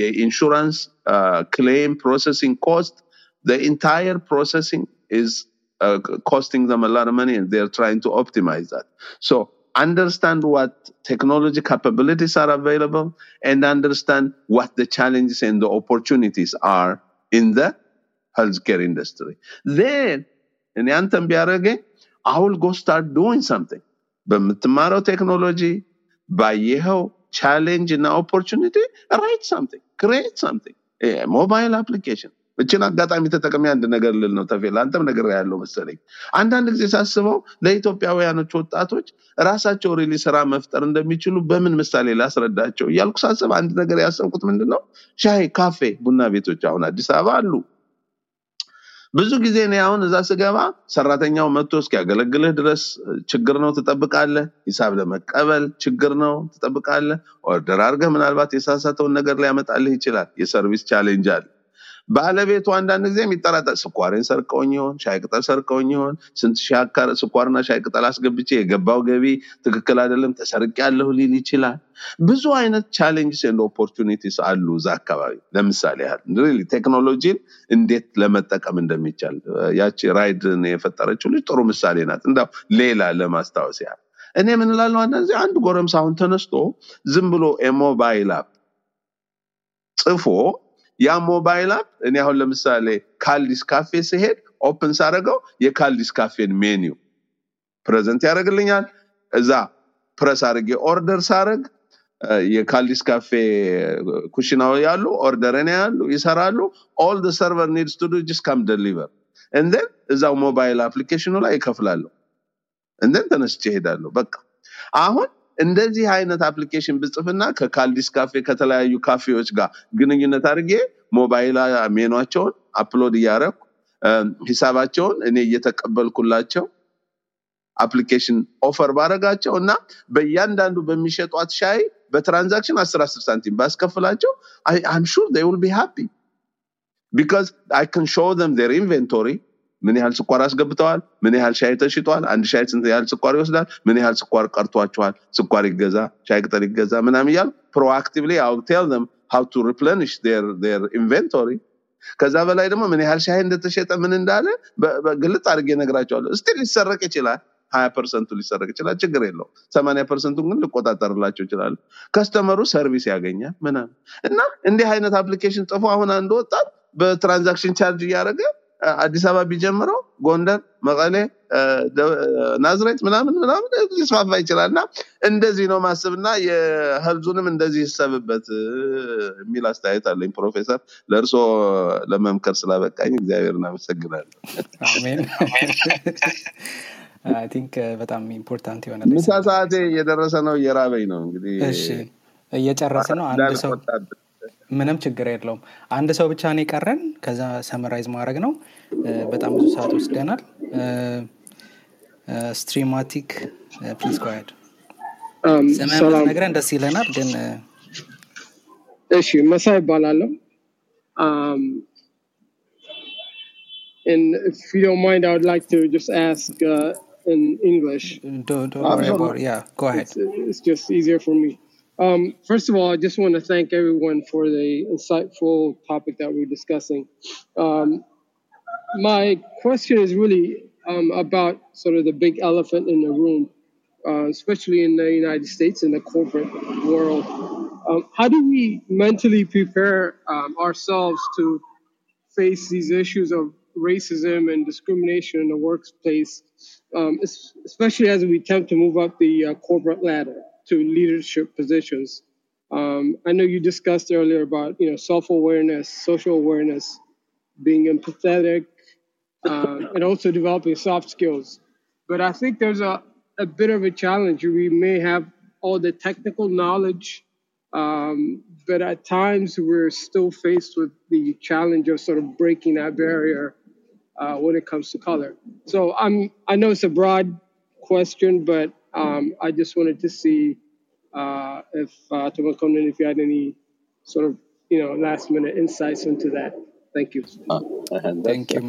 የኢንሹራንስ ክሌም ፕሮሰሲንግ ኮስት the entire processing is uh, costing them a lot of money and they're trying to optimize that so understand what technology capabilities are available and understand what the challenges and the opportunities are in the healthcare industry. Then, እኔ አንተን ቢያደርገኝ I will go start doing something. በምትማረው ቴክኖሎጂ ባየኸው ቻሌንጅ እና ኦፖርቹኒቲ ራይት ሳምቲንግ ክሬት ሳምቲንግ ሞባይል አፕሊኬሽን እችን አጋጣሚ ተጠቅሜ አንድ ነገር ልል ነው ተፌ ለአንተም ነገር ያለው መሰለኝ። አንዳንድ ጊዜ ሳስበው ለኢትዮጵያውያኖች ወጣቶች ራሳቸው ሪሊ ስራ መፍጠር እንደሚችሉ በምን ምሳሌ ላስረዳቸው እያልኩ ሳስብ አንድ ነገር ያሰብኩት ምንድን ነው ሻይ ካፌ ቡና ቤቶች አሁን አዲስ አበባ አሉ። ብዙ ጊዜ እኔ አሁን እዛ ስገባ ሰራተኛው መጥቶ እስኪያገለግልህ ድረስ ችግር ነው ትጠብቃለህ ሂሳብ ለመቀበል ችግር ነው ትጠብቃለህ order አድርገህ ምናልባት የተሳሳተውን ነገር ሊያመጣልህ ይችላል። የ service challenge አለ ባለቤቱ አንዳንድ ጊዜ የሚጠራጠር ስኳሬን ሰርቀውኝ ይሆን ሻይ ቅጠል ሰርቀውኝ ይሆን ስንት ስኳርና ሻይ ቅጠል አስገብቼ የገባው ገቢ ትክክል አይደለም ተሰርቂያለሁ ሊል ይችላል። ብዙ አይነት challenges and opportunities አሉ እዛ አካባቢ። ለምሳሌ ያህል ቴክኖሎጂን እንዴት ለመጠቀም እንደሚቻል ያቺ ራይድን የፈጠረችው ልጅ ጥሩ ምሳሌ ናት። እንዳው ሌላ ለማስታወስ ያህል እኔ ምን እላለሁ? አንዳንድ አንድ ጎረምሳ አሁን ተነስቶ ዝም ብሎ የሞባይል app ጽፎ ያ ሞባይል app እኔ አሁን ለምሳሌ ካልዲስ ካፌ ስሄድ open ሳደርገው የካልዲስ ካፌን ሜኒው present ያደርግልኛል። እዛ ፕረስ አድርጌ order ሳደርግ የካልዲስ ካፌ ኩሽናው ያሉ order እኔ ያሉ ይሰራሉ። All server needs to do come deliver and then እዛው ሞባይል application ኑ ላይ ይከፍላለሁ። And then ተነስቼ እሄዳለሁ። በቃ አሁን እንደዚህ አይነት application ብጽፍና ከካልዲስ ካፌ ከተለያዩ ካፌዎች ጋር ግንኙነት አድርጌ ሞባይል menu ኣቸውን upload እያደረኩ ሂሳባቸውን እኔ እየተቀበልኩላቸው application offer ባረጋቸው እና በእያንዳንዱ በሚሸጧት ሻይ በ transaction አስር አስር ሳንቲም ባስከፍላቸው I'm sure they will be happy because I can show them their inventory ምን ያህል ስኳር አስገብተዋል፣ ምን ያህል ሻይ ተሽጧል፣ አንድ ሻይ ስንት ያህል ስኳር ይወስዳል፣ ምን ያህል ስኳር ቀርቷቸዋል፣ ስኳር ይገዛ፣ ሻይ ቅጠል ይገዛ ምናምን እያልኩ proactively I'll tell how to replenish their their inventory ከዛ በላይ ደግሞ ምን ያህል ሻይ እንደተሸጠ ምን እንዳለ በግልጽ አድርጌ እነግራቸዋለሁ። still ሊሰረቅ ይችላል። ሀያ percent ኡ ሊሰረቅ ይችላል፣ ችግር የለው። ሰማንያ percent ኡን ግን ልቆጣጠርላቸው ይችላል። customer ኡ service ያገኛል ምናምን እና እንዲህ አይነት application ጽፎ አሁን አንድ ወጣት በ transaction charge እያደረገ አዲስ አበባ ቢጀምረው ጎንደር፣ መቀሌ፣ ናዝሬት ምናምን ምናምን ሊስፋፋ ይችላል እና እንደዚህ ነው ማሰብ እና የ health ኡንም እንደዚህ ይታሰብበት የሚል አስተያየት አለኝ። ፕሮፌሰር ለእርሶ ለመምከር ስላበቃኝ እግዚአብሔር እናመሰግናለን። አሜን I think በጣም important የሆነ ምሳ ሰዓቴ እየደረሰ ነው፣ እየራበኝ ነው። እንግዲህ እሺ እየጨረስ ነው አንድ ሰው ምንም ችግር የለውም አንድ ሰው ብቻ ነው የቀረን ከዛ summarize ማድረግ ነው በጣም ብዙ ሰዓት ወስደናል ስትሪማቲክ please Um, ሰላም ብትነግረን ደስ ይለናል ግን እሺ መሳይ ይባላለሁ um, and if you don't mind I would like to just ask uh, in English don't, don't worry about yeah go ahead it's, it's just easier for me um, first of all I just want to thank everyone for the insightful topic that we're discussing um, my question is really um, about sort of the big elephant in the room, uh, especially in the United States in the corporate world. Um, how do we mentally prepare um, ourselves to face these issues of racism and discrimination in the workplace, um, especially as we attempt to move up the uh, corporate ladder to leadership positions? Um, I know you discussed earlier about you know self-awareness, social awareness, being empathetic, um, and also developing soft skills. But I think there's a, a bit of a challenge. We may have all the technical knowledge, um, but at times we're still faced with the challenge of sort of breaking that barrier uh, when it comes to color. So I'm I know it's a broad question, but um, I just wanted to see uh, if uh, Thomas Conlon, if you had any sort of you know last minute insights into that. Thank you. Uh, thank you,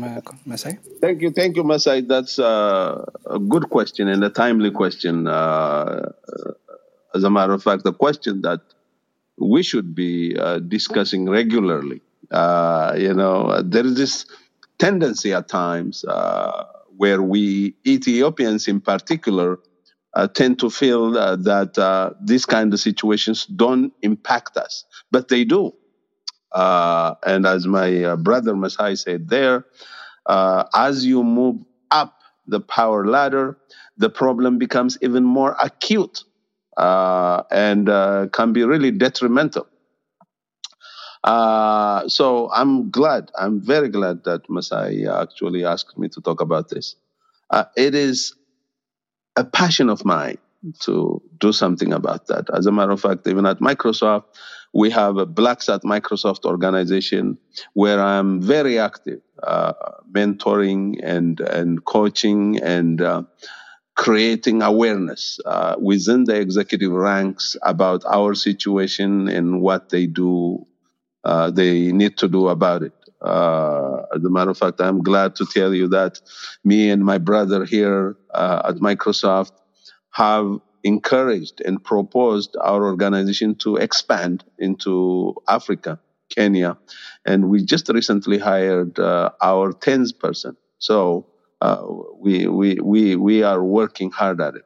Masai. Thank you, thank you, Masai. That's uh, a good question and a timely question. Uh, as a matter of fact, the question that we should be uh, discussing regularly. Uh, you know, there is this tendency at times uh, where we Ethiopians, in particular, uh, tend to feel uh, that uh, these kind of situations don't impact us, but they do. Uh, and as my brother Masai said there, as you move up the power ladder, the problem becomes even more acute and can be really detrimental. Uh, so I'm glad, I'm very glad that Masai actually asked me to talk about this. Uh, it is a passion of mine to do something about that. As a matter of fact, even at Microsoft, we have a Blacks at Microsoft organization where I'm very active, uh, mentoring and, and coaching and uh, creating awareness uh, within the executive ranks about our situation and what they do, uh, they need to do about it. Uh, as a matter of fact, I'm glad to tell you that me and my brother here at Microsoft have encouraged and proposed our organization to expand into Africa, Kenya, and we just recently hired uh, our 10th person. So uh, we, we, we, we are working hard at it.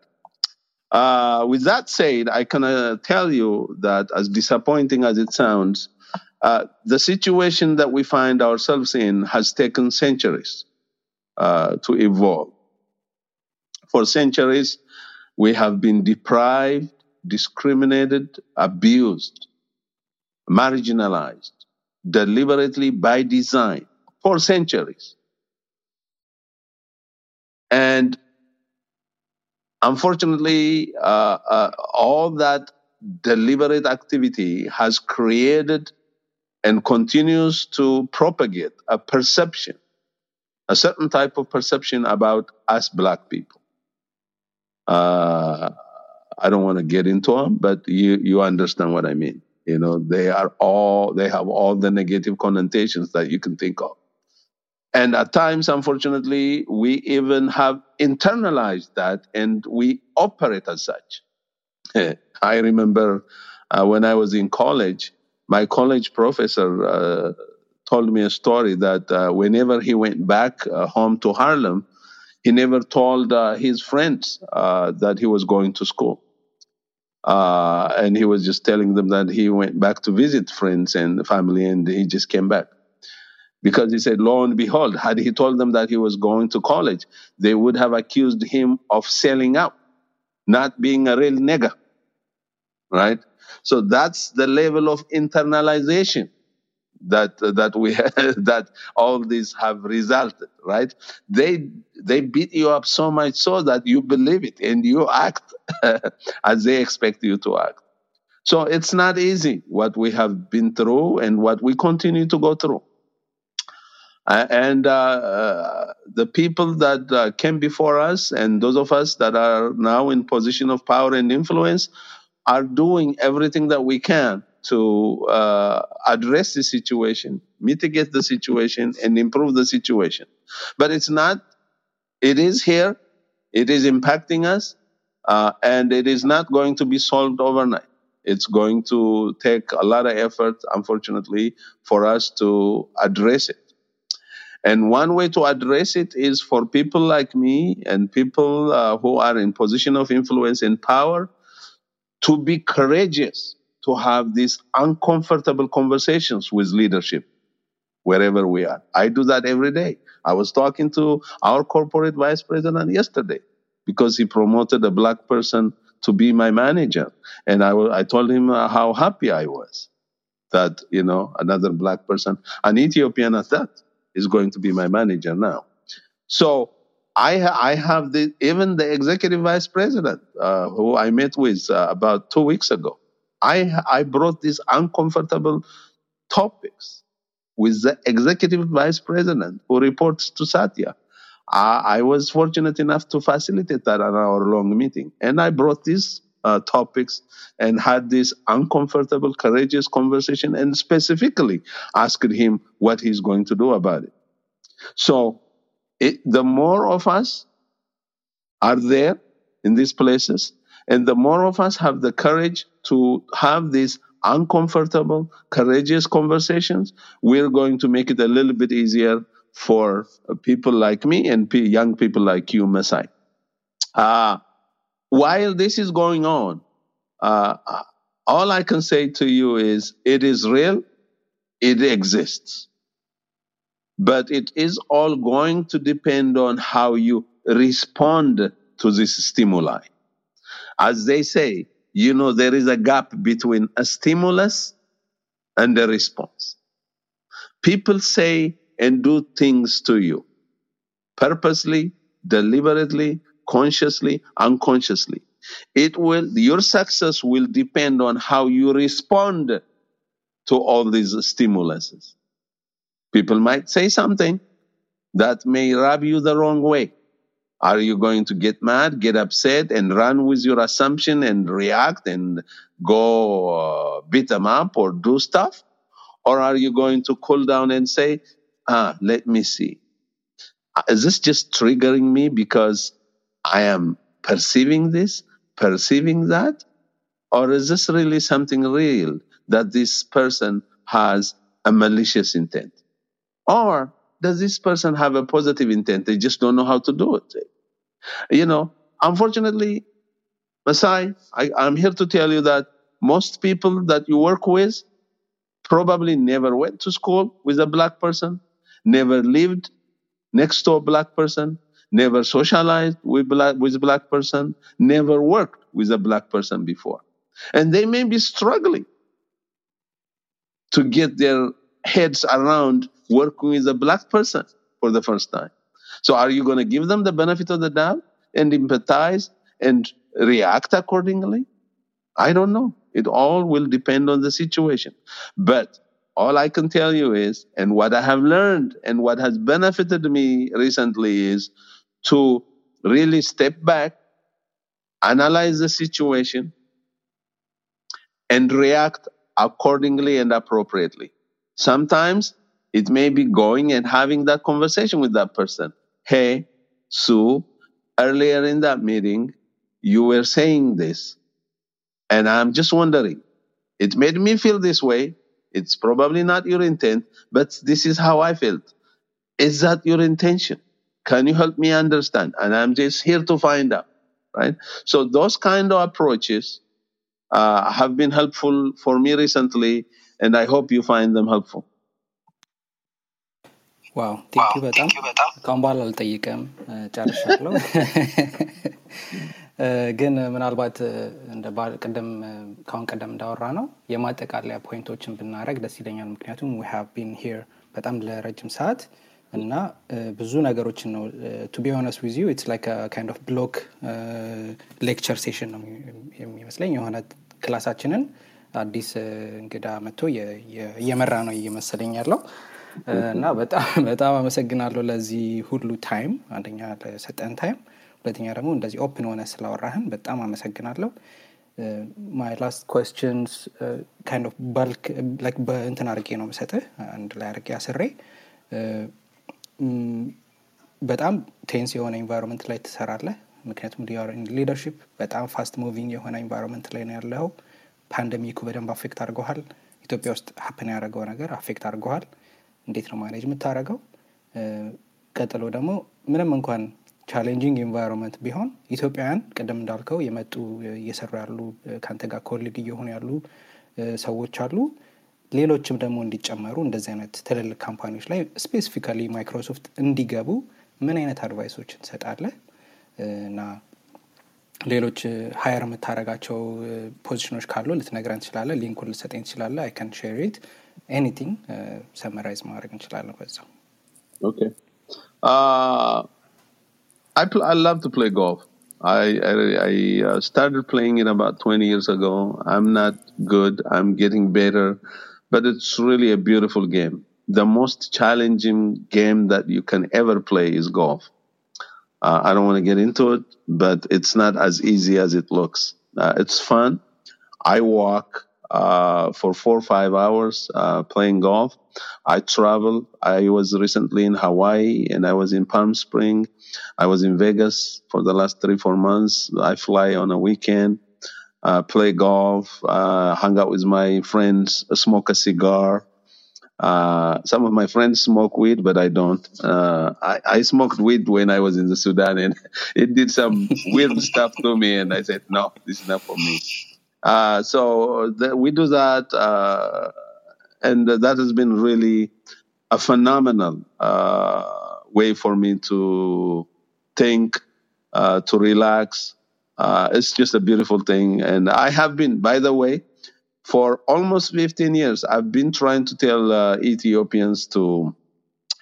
Uh, with that said, I can uh, tell you that, as disappointing as it sounds, uh, the situation that we find ourselves in has taken centuries uh, to evolve. For centuries, we have been deprived, discriminated, abused, marginalized, deliberately by design for centuries. And unfortunately, uh, uh, all that deliberate activity has created and continues to propagate a perception, a certain type of perception about us black people. Uh, I don't want to get into them, but you, you understand what I mean. You know, they are all, they have all the negative connotations that you can think of. And at times, unfortunately, we even have internalized that and we operate as such. I remember uh, when I was in college, my college professor uh, told me a story that uh, whenever he went back uh, home to Harlem, he never told uh, his friends uh, that he was going to school. Uh, and he was just telling them that he went back to visit friends and family and he just came back. Because he said, lo and behold, had he told them that he was going to college, they would have accused him of selling out, not being a real nigger, right? So that's the level of internalization that that we that all these have resulted right? They they beat you up so much so that you believe it and you act as they expect you to act. So it's not easy what we have been through and what we continue to go through. Uh, and uh, uh, the people that uh, came before us and those of us that are now in position of power and influence are doing everything that we can to uh, address the situation, mitigate the situation, and improve the situation. But it's not, it is here, it is impacting us, uh, and it is not going to be solved overnight. It's going to take a lot of effort, unfortunately, for us to address it. And one way to address it is for people like me and people uh, who are in position of influence and power to be courageous to have these uncomfortable conversations with leadership wherever we are. I do that every day. I was talking to our corporate vice president yesterday because he promoted a black person to be my manager. And I, I told him uh, how happy I was that, you know, another black person, an Ethiopian at that, is going to be my manager now. So I I have the even the executive vice president uh, who I met with uh, about two weeks ago. I I brought these uncomfortable topics with the executive vice president who reports to Satya. I, I was fortunate enough to facilitate that an hour long meeting, and I brought these uh, topics and had this uncomfortable, courageous conversation, and specifically asked him what he's going to do about it. So it, the more of us are there in these places, and the more of us have the courage to have these uncomfortable, courageous conversations, we're going to make it a little bit easier for people like me and young people like you, Masai. Uh, while this is going on, uh, all I can say to you is it is real, it exists. But it is all going to depend on how you respond to this stimuli. As they say, you know, there is a gap between a stimulus and a response. People say and do things to you purposely, deliberately, consciously, unconsciously. It will, your success will depend on how you respond to all these stimuluses. People might say something that may rub you the wrong way. Are you going to get mad, get upset, and run with your assumption and react and go uh, beat them up or do stuff? Or are you going to cool down and say, ah, let me see. Uh, Is this just triggering me because I am perceiving this, perceiving that? Or is this really something real that this person has a malicious intent? Or does this person have a positive intent? They just don't know how to do it. You know, unfortunately, Masai, I, I'm here to tell you that most people that you work with probably never went to school with a black person, never lived next to a black person, never socialized with black with black person, never worked with a black person before. And they may be struggling to get their heads around working with a black person for the first time. So are you going to give them the benefit of the doubt and empathize and react accordingly? I don't know. It all will depend on the situation. But all I can tell you is, and what I have learned and what has benefited me recently is to really step back, analyze the situation, and react accordingly and appropriately. Sometimes it may be going and having that conversation with that person. Hey, Sue, earlier in that meeting, you were saying this, and I'm just wondering. It made me feel this way. It's probably not your intent, but this is how I felt. Is that your intention? Can you help me understand? And I'm just here to find out, right? So those kind of approaches uh, have been helpful for me recently, and I hope you find them helpful. ዋው ቴንኪ በጣም. ካሁን በኋላ አልጠይቅም ጨርሻለሁ። ግን ምናልባት ቅድም ካሁን ቀደም እንዳወራ ነው የማጠቃለያ point ኦችን ብናደረግ ደስ ይለኛል። ምክንያቱም we have been here በጣም ለረጅም ሰዓት እና ብዙ ነገሮችን ነው። to be honest with you it's like kind of block lecture session ነው የሚ- የሚመስለኝ የሆነ class ኣችንን አዲስ እንግዳ መጥቶ እየመራ ነው እየመሰለኝ ያለው። እና በጣም አመሰግናለሁ ለዚህ ሁሉ time። አንደኛ ለሰጠን time ሁለተኛ ደግሞ እንደዚህ open ሆነ ስላወራኸን በጣም አመሰግናለሁ። my last questions kind of bulk በእንትን አድርጌ ነው ምሰጥህ አንድ ላይ አድርጌ አስሬ። በጣም tense የሆነ environment ላይ ትሰራለህ። ምክንያቱም leadership በጣም fast moving የሆነ environment ላይ ነው ያለው pandemic ኡ በደንብ affect አድርገዋል። ኢትዮጵያ ውስጥ happen ያደረገው ነገር affect አድርገዋል። እንዴት ነው manage የምታደርገው? ቀጥሎ ደግሞ ምንም እንኳን challenging environment ቢሆን ኢትዮጵያውያን ቅድም እንዳልከው የመጡ እየሰሩ ያሉ ከአንተ ጋር colleague እየሆኑ ያሉ ሰዎች አሉ። ሌሎችም ደግሞ እንዲጨመሩ እንደዚህ አይነት ትልልቅ company ዎች ላይ specifically Microsoft እንዲገቡ ምን አይነት advice ኦች ትሰጣለህ እና ሌሎች ሀየር የምታደረጋቸው ፖዚሽኖች ካሉ ልትነግረን ትችላለ ሊንኩን ልሰጠኝ ትችላለ አይ ካን ሼር ኢት ኤኒቲንግ ሰመራይዝ ማድረግ እንችላለን በዛው Okay. Uh, I pl- I love to play golf. I I, I uh, started playing it about 20 years ago. I'm not good. I'm getting better, but it's really a beautiful game. The most challenging game that you can ever play is golf. Uh, I don't want to get into it, but it's not as easy as it looks. Uh, it's fun. I walk uh, for four or five hours uh, playing golf. I travel. I was recently in Hawaii and I was in Palm Spring. I was in Vegas for the last three, four months. I fly on a weekend, uh, play golf, uh, hang out with my friends, smoke a cigar. Uh, some of my friends smoke weed, but I don't. Uh, I, I smoked weed when I was in the Sudan and it did some weird stuff to me. And I said, no, this is not for me. Uh, so th- we do that. Uh, and that has been really a phenomenal uh, way for me to think, uh, to relax. Uh, it's just a beautiful thing. And I have been, by the way, for almost 15 years, I've been trying to tell uh, Ethiopians to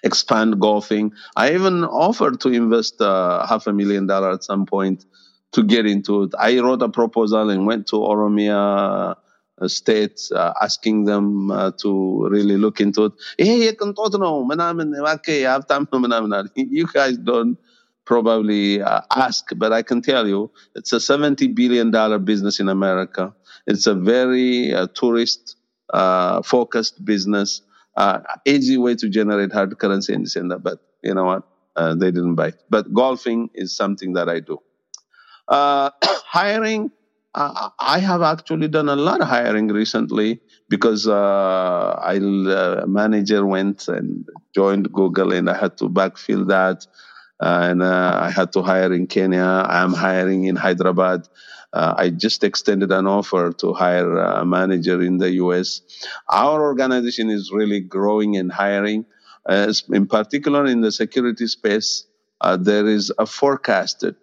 expand golfing. I even offered to invest uh, half a million dollars at some point to get into it. I wrote a proposal and went to Oromia uh, state uh, asking them uh, to really look into it. Hey, you guys don't probably uh, ask, but I can tell you it's a $70 billion business in America. It's a very uh, tourist uh, focused business. Uh, easy way to generate hard currency in and but you know what? Uh, they didn't bite. But golfing is something that I do. Uh, hiring, uh, I have actually done a lot of hiring recently because uh, I uh, manager went and joined Google and I had to backfill that. and uh, I had to hire in Kenya. I am hiring in Hyderabad. Uh, I just extended an offer to hire a manager in the US. Our organization is really growing and hiring, uh, in particular in the security space. Uh, there is a forecasted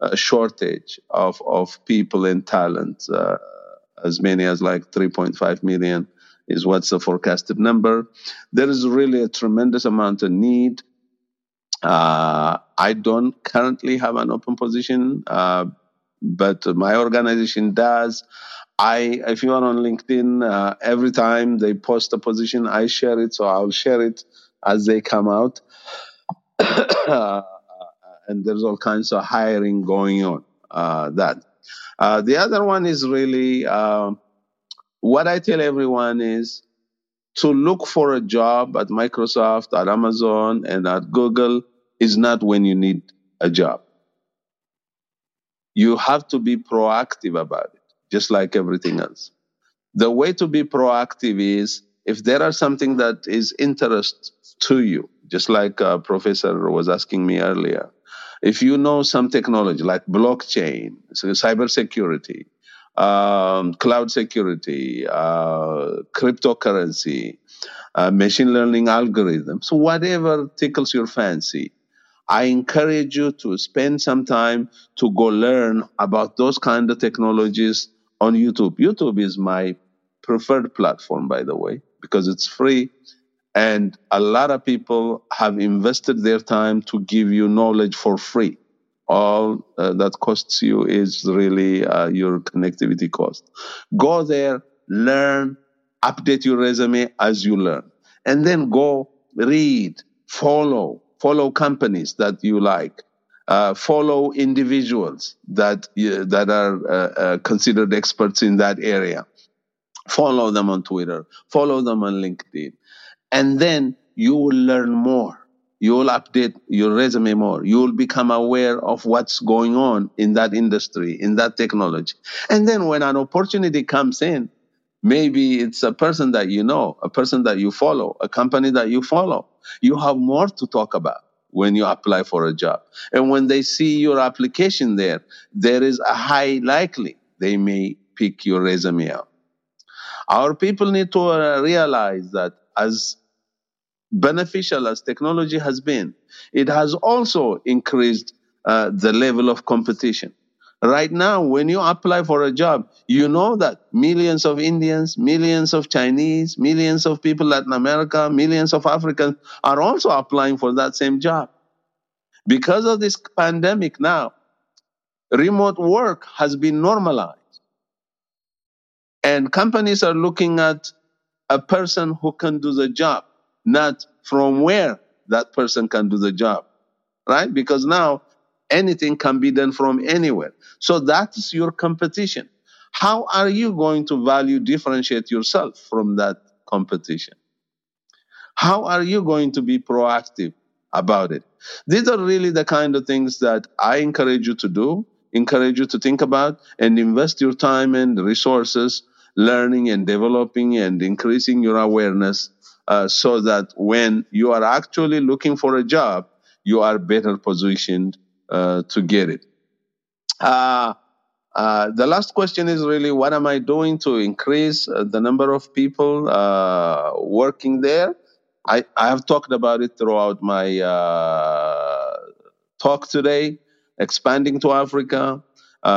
uh, shortage of, of people and talent, uh, as many as like 3.5 million is what's the forecasted number. There is really a tremendous amount of need. Uh, I don't currently have an open position, uh, but my organization does. I, if you are on LinkedIn, uh, every time they post a position, I share it, so I'll share it as they come out. And there's all kinds of hiring going on. Uh, that. Uh, the other one is really uh, what I tell everyone is to look for a job at Microsoft, at Amazon, and at Google is not when you need a job. You have to be proactive about it, just like everything else. The way to be proactive is if there are something that is interest to you, just like uh, Professor was asking me earlier. If you know some technology like blockchain, so cybersecurity, um, cloud security, uh, cryptocurrency, uh, machine learning algorithms, whatever tickles your fancy, I encourage you to spend some time to go learn about those kind of technologies on YouTube. YouTube is my preferred platform, by the way, because it's free. And a lot of people have invested their time to give you knowledge for free. All uh, that costs you is really uh, your connectivity cost. Go there, learn, update your resume as you learn, and then go read, follow, follow companies that you like. Uh, follow individuals that you, that are uh, uh, considered experts in that area. Follow them on Twitter. Follow them on LinkedIn and then you will learn more. You will update your resume more. You will become aware of what's going on in that industry, in that technology. And then when an opportunity comes in, maybe it's a person that you know, a person that you follow, a company that you follow. You have more to talk about when you apply for a job. And when they see your application there, there is a high likely they may pick your resume out. Our people need to uh, realize that as beneficial as technology has been, it has also increased uh, the level of competition. Right now, when you apply for a job, you know that millions of Indians, millions of Chinese, millions of people Latin America, millions of Africans are also applying for that same job. Because of this pandemic now, remote work has been normalized. And companies are looking at a person who can do the job, not from where that person can do the job, right? Because now anything can be done from anywhere. So that's your competition. How are you going to value differentiate yourself from that competition? How are you going to be proactive about it? These are really the kind of things that I encourage you to do, encourage you to think about, and invest your time and resources learning and developing and increasing your awareness uh, so that when you are actually looking for a job, you are better positioned uh, to get it. Uh, uh, the last question is really what am I doing to increase uh, the number of people uh, working there? I, I have talked about it throughout my talk today, expanding to Africa,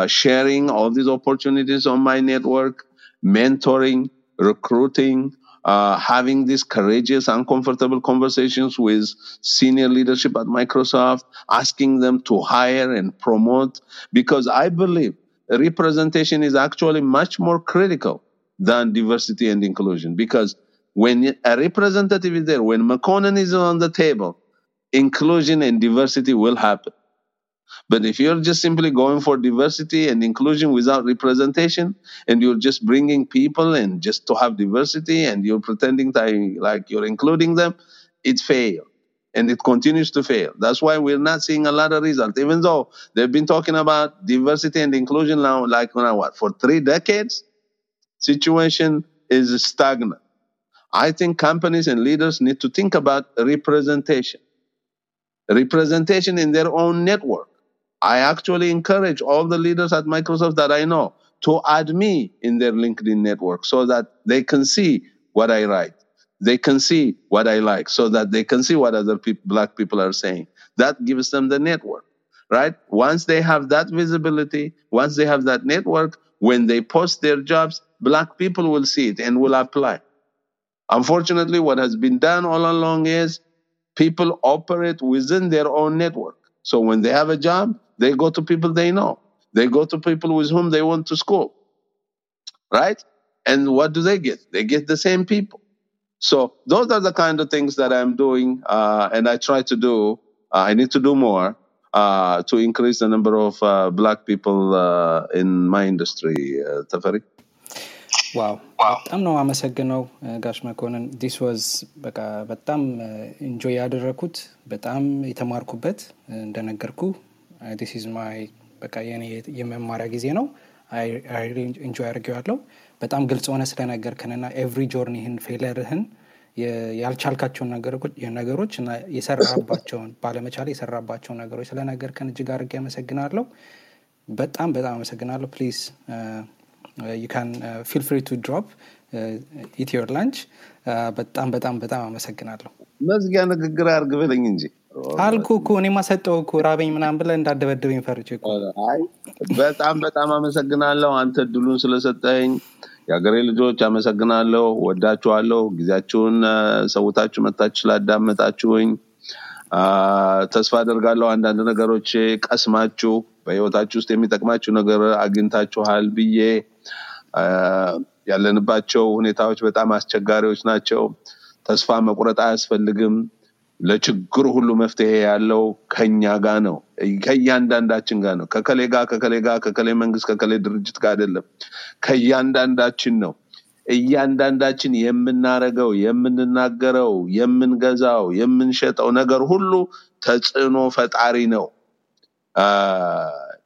sharing all these opportunities on my network, mentoring, recruiting, uh, having these courageous, uncomfortable conversations with senior leadership at Microsoft, asking them to hire and promote, because I believe representation is actually much more critical than diversity and inclusion. Because when a representative is there, when McConan is on the table, inclusion and diversity will happen. But if you're just simply going for diversity and inclusion without representation, and you're just bringing people and just to have diversity, and you're pretending that like you're including them, it failed. And it continues to fail. That's why we're not seeing a lot of results, even though they've been talking about diversity and inclusion now, like know, what for three decades. Situation is stagnant. I think companies and leaders need to think about representation representation in their own network. I actually encourage all the leaders at Microsoft that I know to add me in their LinkedIn network so that they can see what I write. They can see what I like so that they can see what other people, black people are saying. That gives them the network, right? Once they have that visibility, once they have that network, when they post their jobs, black people will see it and will apply. Unfortunately, what has been done all along is people operate within their own network. So when they have a job, they go to people they know. They go to people with whom they went to school, right? And what do they get? They get the same people. So those are the kind of things that I'm doing, uh, and I try to do. Uh, I need to do more uh, to increase the number of uh, black people uh, in my industry. Uh, Tafari. ዋው በጣም ነው አመሰግነው ጋሽ መኮንን ዲስ ዋዝ በቃ በጣም ኢንጆይ ያደረኩት በጣም የተማርኩበት እንደነገርኩ this is my በቃ የኔ የመማሪያ ጊዜ ነው። enjoy አድርጌዋለሁ። በጣም ግልጽ ሆነ ስለነገርከንና every journey ህን failure ህን ያልቻልካቸውን ነገሮች እና የሰራባቸውን ባለመቻል የሰራባቸውን ነገሮች ስለነገርከን እጅግ አድርጌ አመሰግናለሁ። በጣም በጣም አመሰግናለሁ። please you can feel free to drop it lunch በጣም በጣም በጣም አመሰግናለሁ። መዝጊያ ንግግር አርግ ብለኝ እንጂ አልኩ እኮ እኔ ማሰጠው እኮ ራበኝ ምናምን ብለህ እንዳደበድበኝ ፈርቼ በጣም በጣም አመሰግናለሁ አንተ እድሉን ስለሰጠኸኝ የሀገሬ ልጆች አመሰግናለሁ ወዳችኋለሁ ጊዜያችሁን ሰውታችሁ መታችሁ ስላዳመጣችሁኝ። ተስፋ አደርጋለሁ አንዳንድ ነገሮች ቀስማችሁ በህይወታችሁ ውስጥ የሚጠቅማችሁ ነገር አግኝታችኋል ብዬ። ያለንባቸው ሁኔታዎች በጣም አስቸጋሪዎች ናቸው። ተስፋ መቁረጥ አያስፈልግም ለችግሩ ሁሉ መፍትሄ ያለው ከኛ ጋር ነው። ከእያንዳንዳችን ጋር ነው። ከከሌ ጋር ከከሌ ጋር ከከሌ መንግስት ከከሌ ድርጅት ጋር አይደለም። ከእያንዳንዳችን ነው። እያንዳንዳችን የምናረገው የምንናገረው የምንገዛው የምንሸጠው ነገር ሁሉ ተጽዕኖ ፈጣሪ ነው።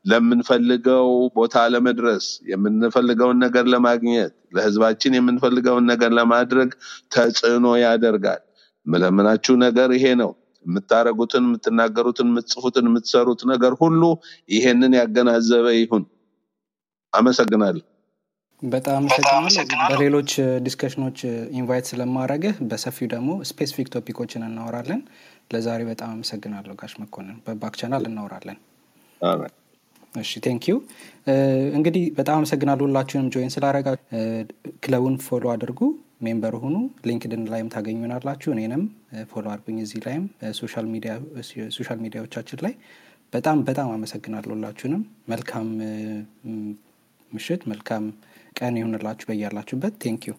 ለምንፈልገው ቦታ ለመድረስ የምንፈልገውን ነገር ለማግኘት ለህዝባችን የምንፈልገውን ነገር ለማድረግ ተጽዕኖ ያደርጋል ምለምናችሁ ነገር ይሄ ነው። የምታረጉትን የምትናገሩትን የምትጽፉትን የምትሰሩት ነገር ሁሉ ይሄንን ያገናዘበ ይሁን። አመሰግናለሁ። በጣም አመሰግናለሁ። በሌሎች ዲስከሽኖች invite ስለማድረግህ በሰፊው ደግሞ specific topic ኦችን እናወራለን። ለዛሬ በጣም አመሰግናለሁ ጋሽ መኮንን። በ back channel እናወራለን። እሺ thank you እንግዲህ በጣም አመሰግናለሁ ሁላችሁንም join ስላረጋችሁ club ኡን follow አድርጉ member ሁኑ። LinkedIn ላይም ታገኙናላችሁ። እኔንም follow አድርጉኝ እዚህ ላይም። social media ዎቻችን ላይ በጣም በጣም አመሰግናለሁ ሁላችሁንም። መልካም ምሽት መልካም ቀን ይሁንላችሁ በያላችሁበት። ቴንክ ዩ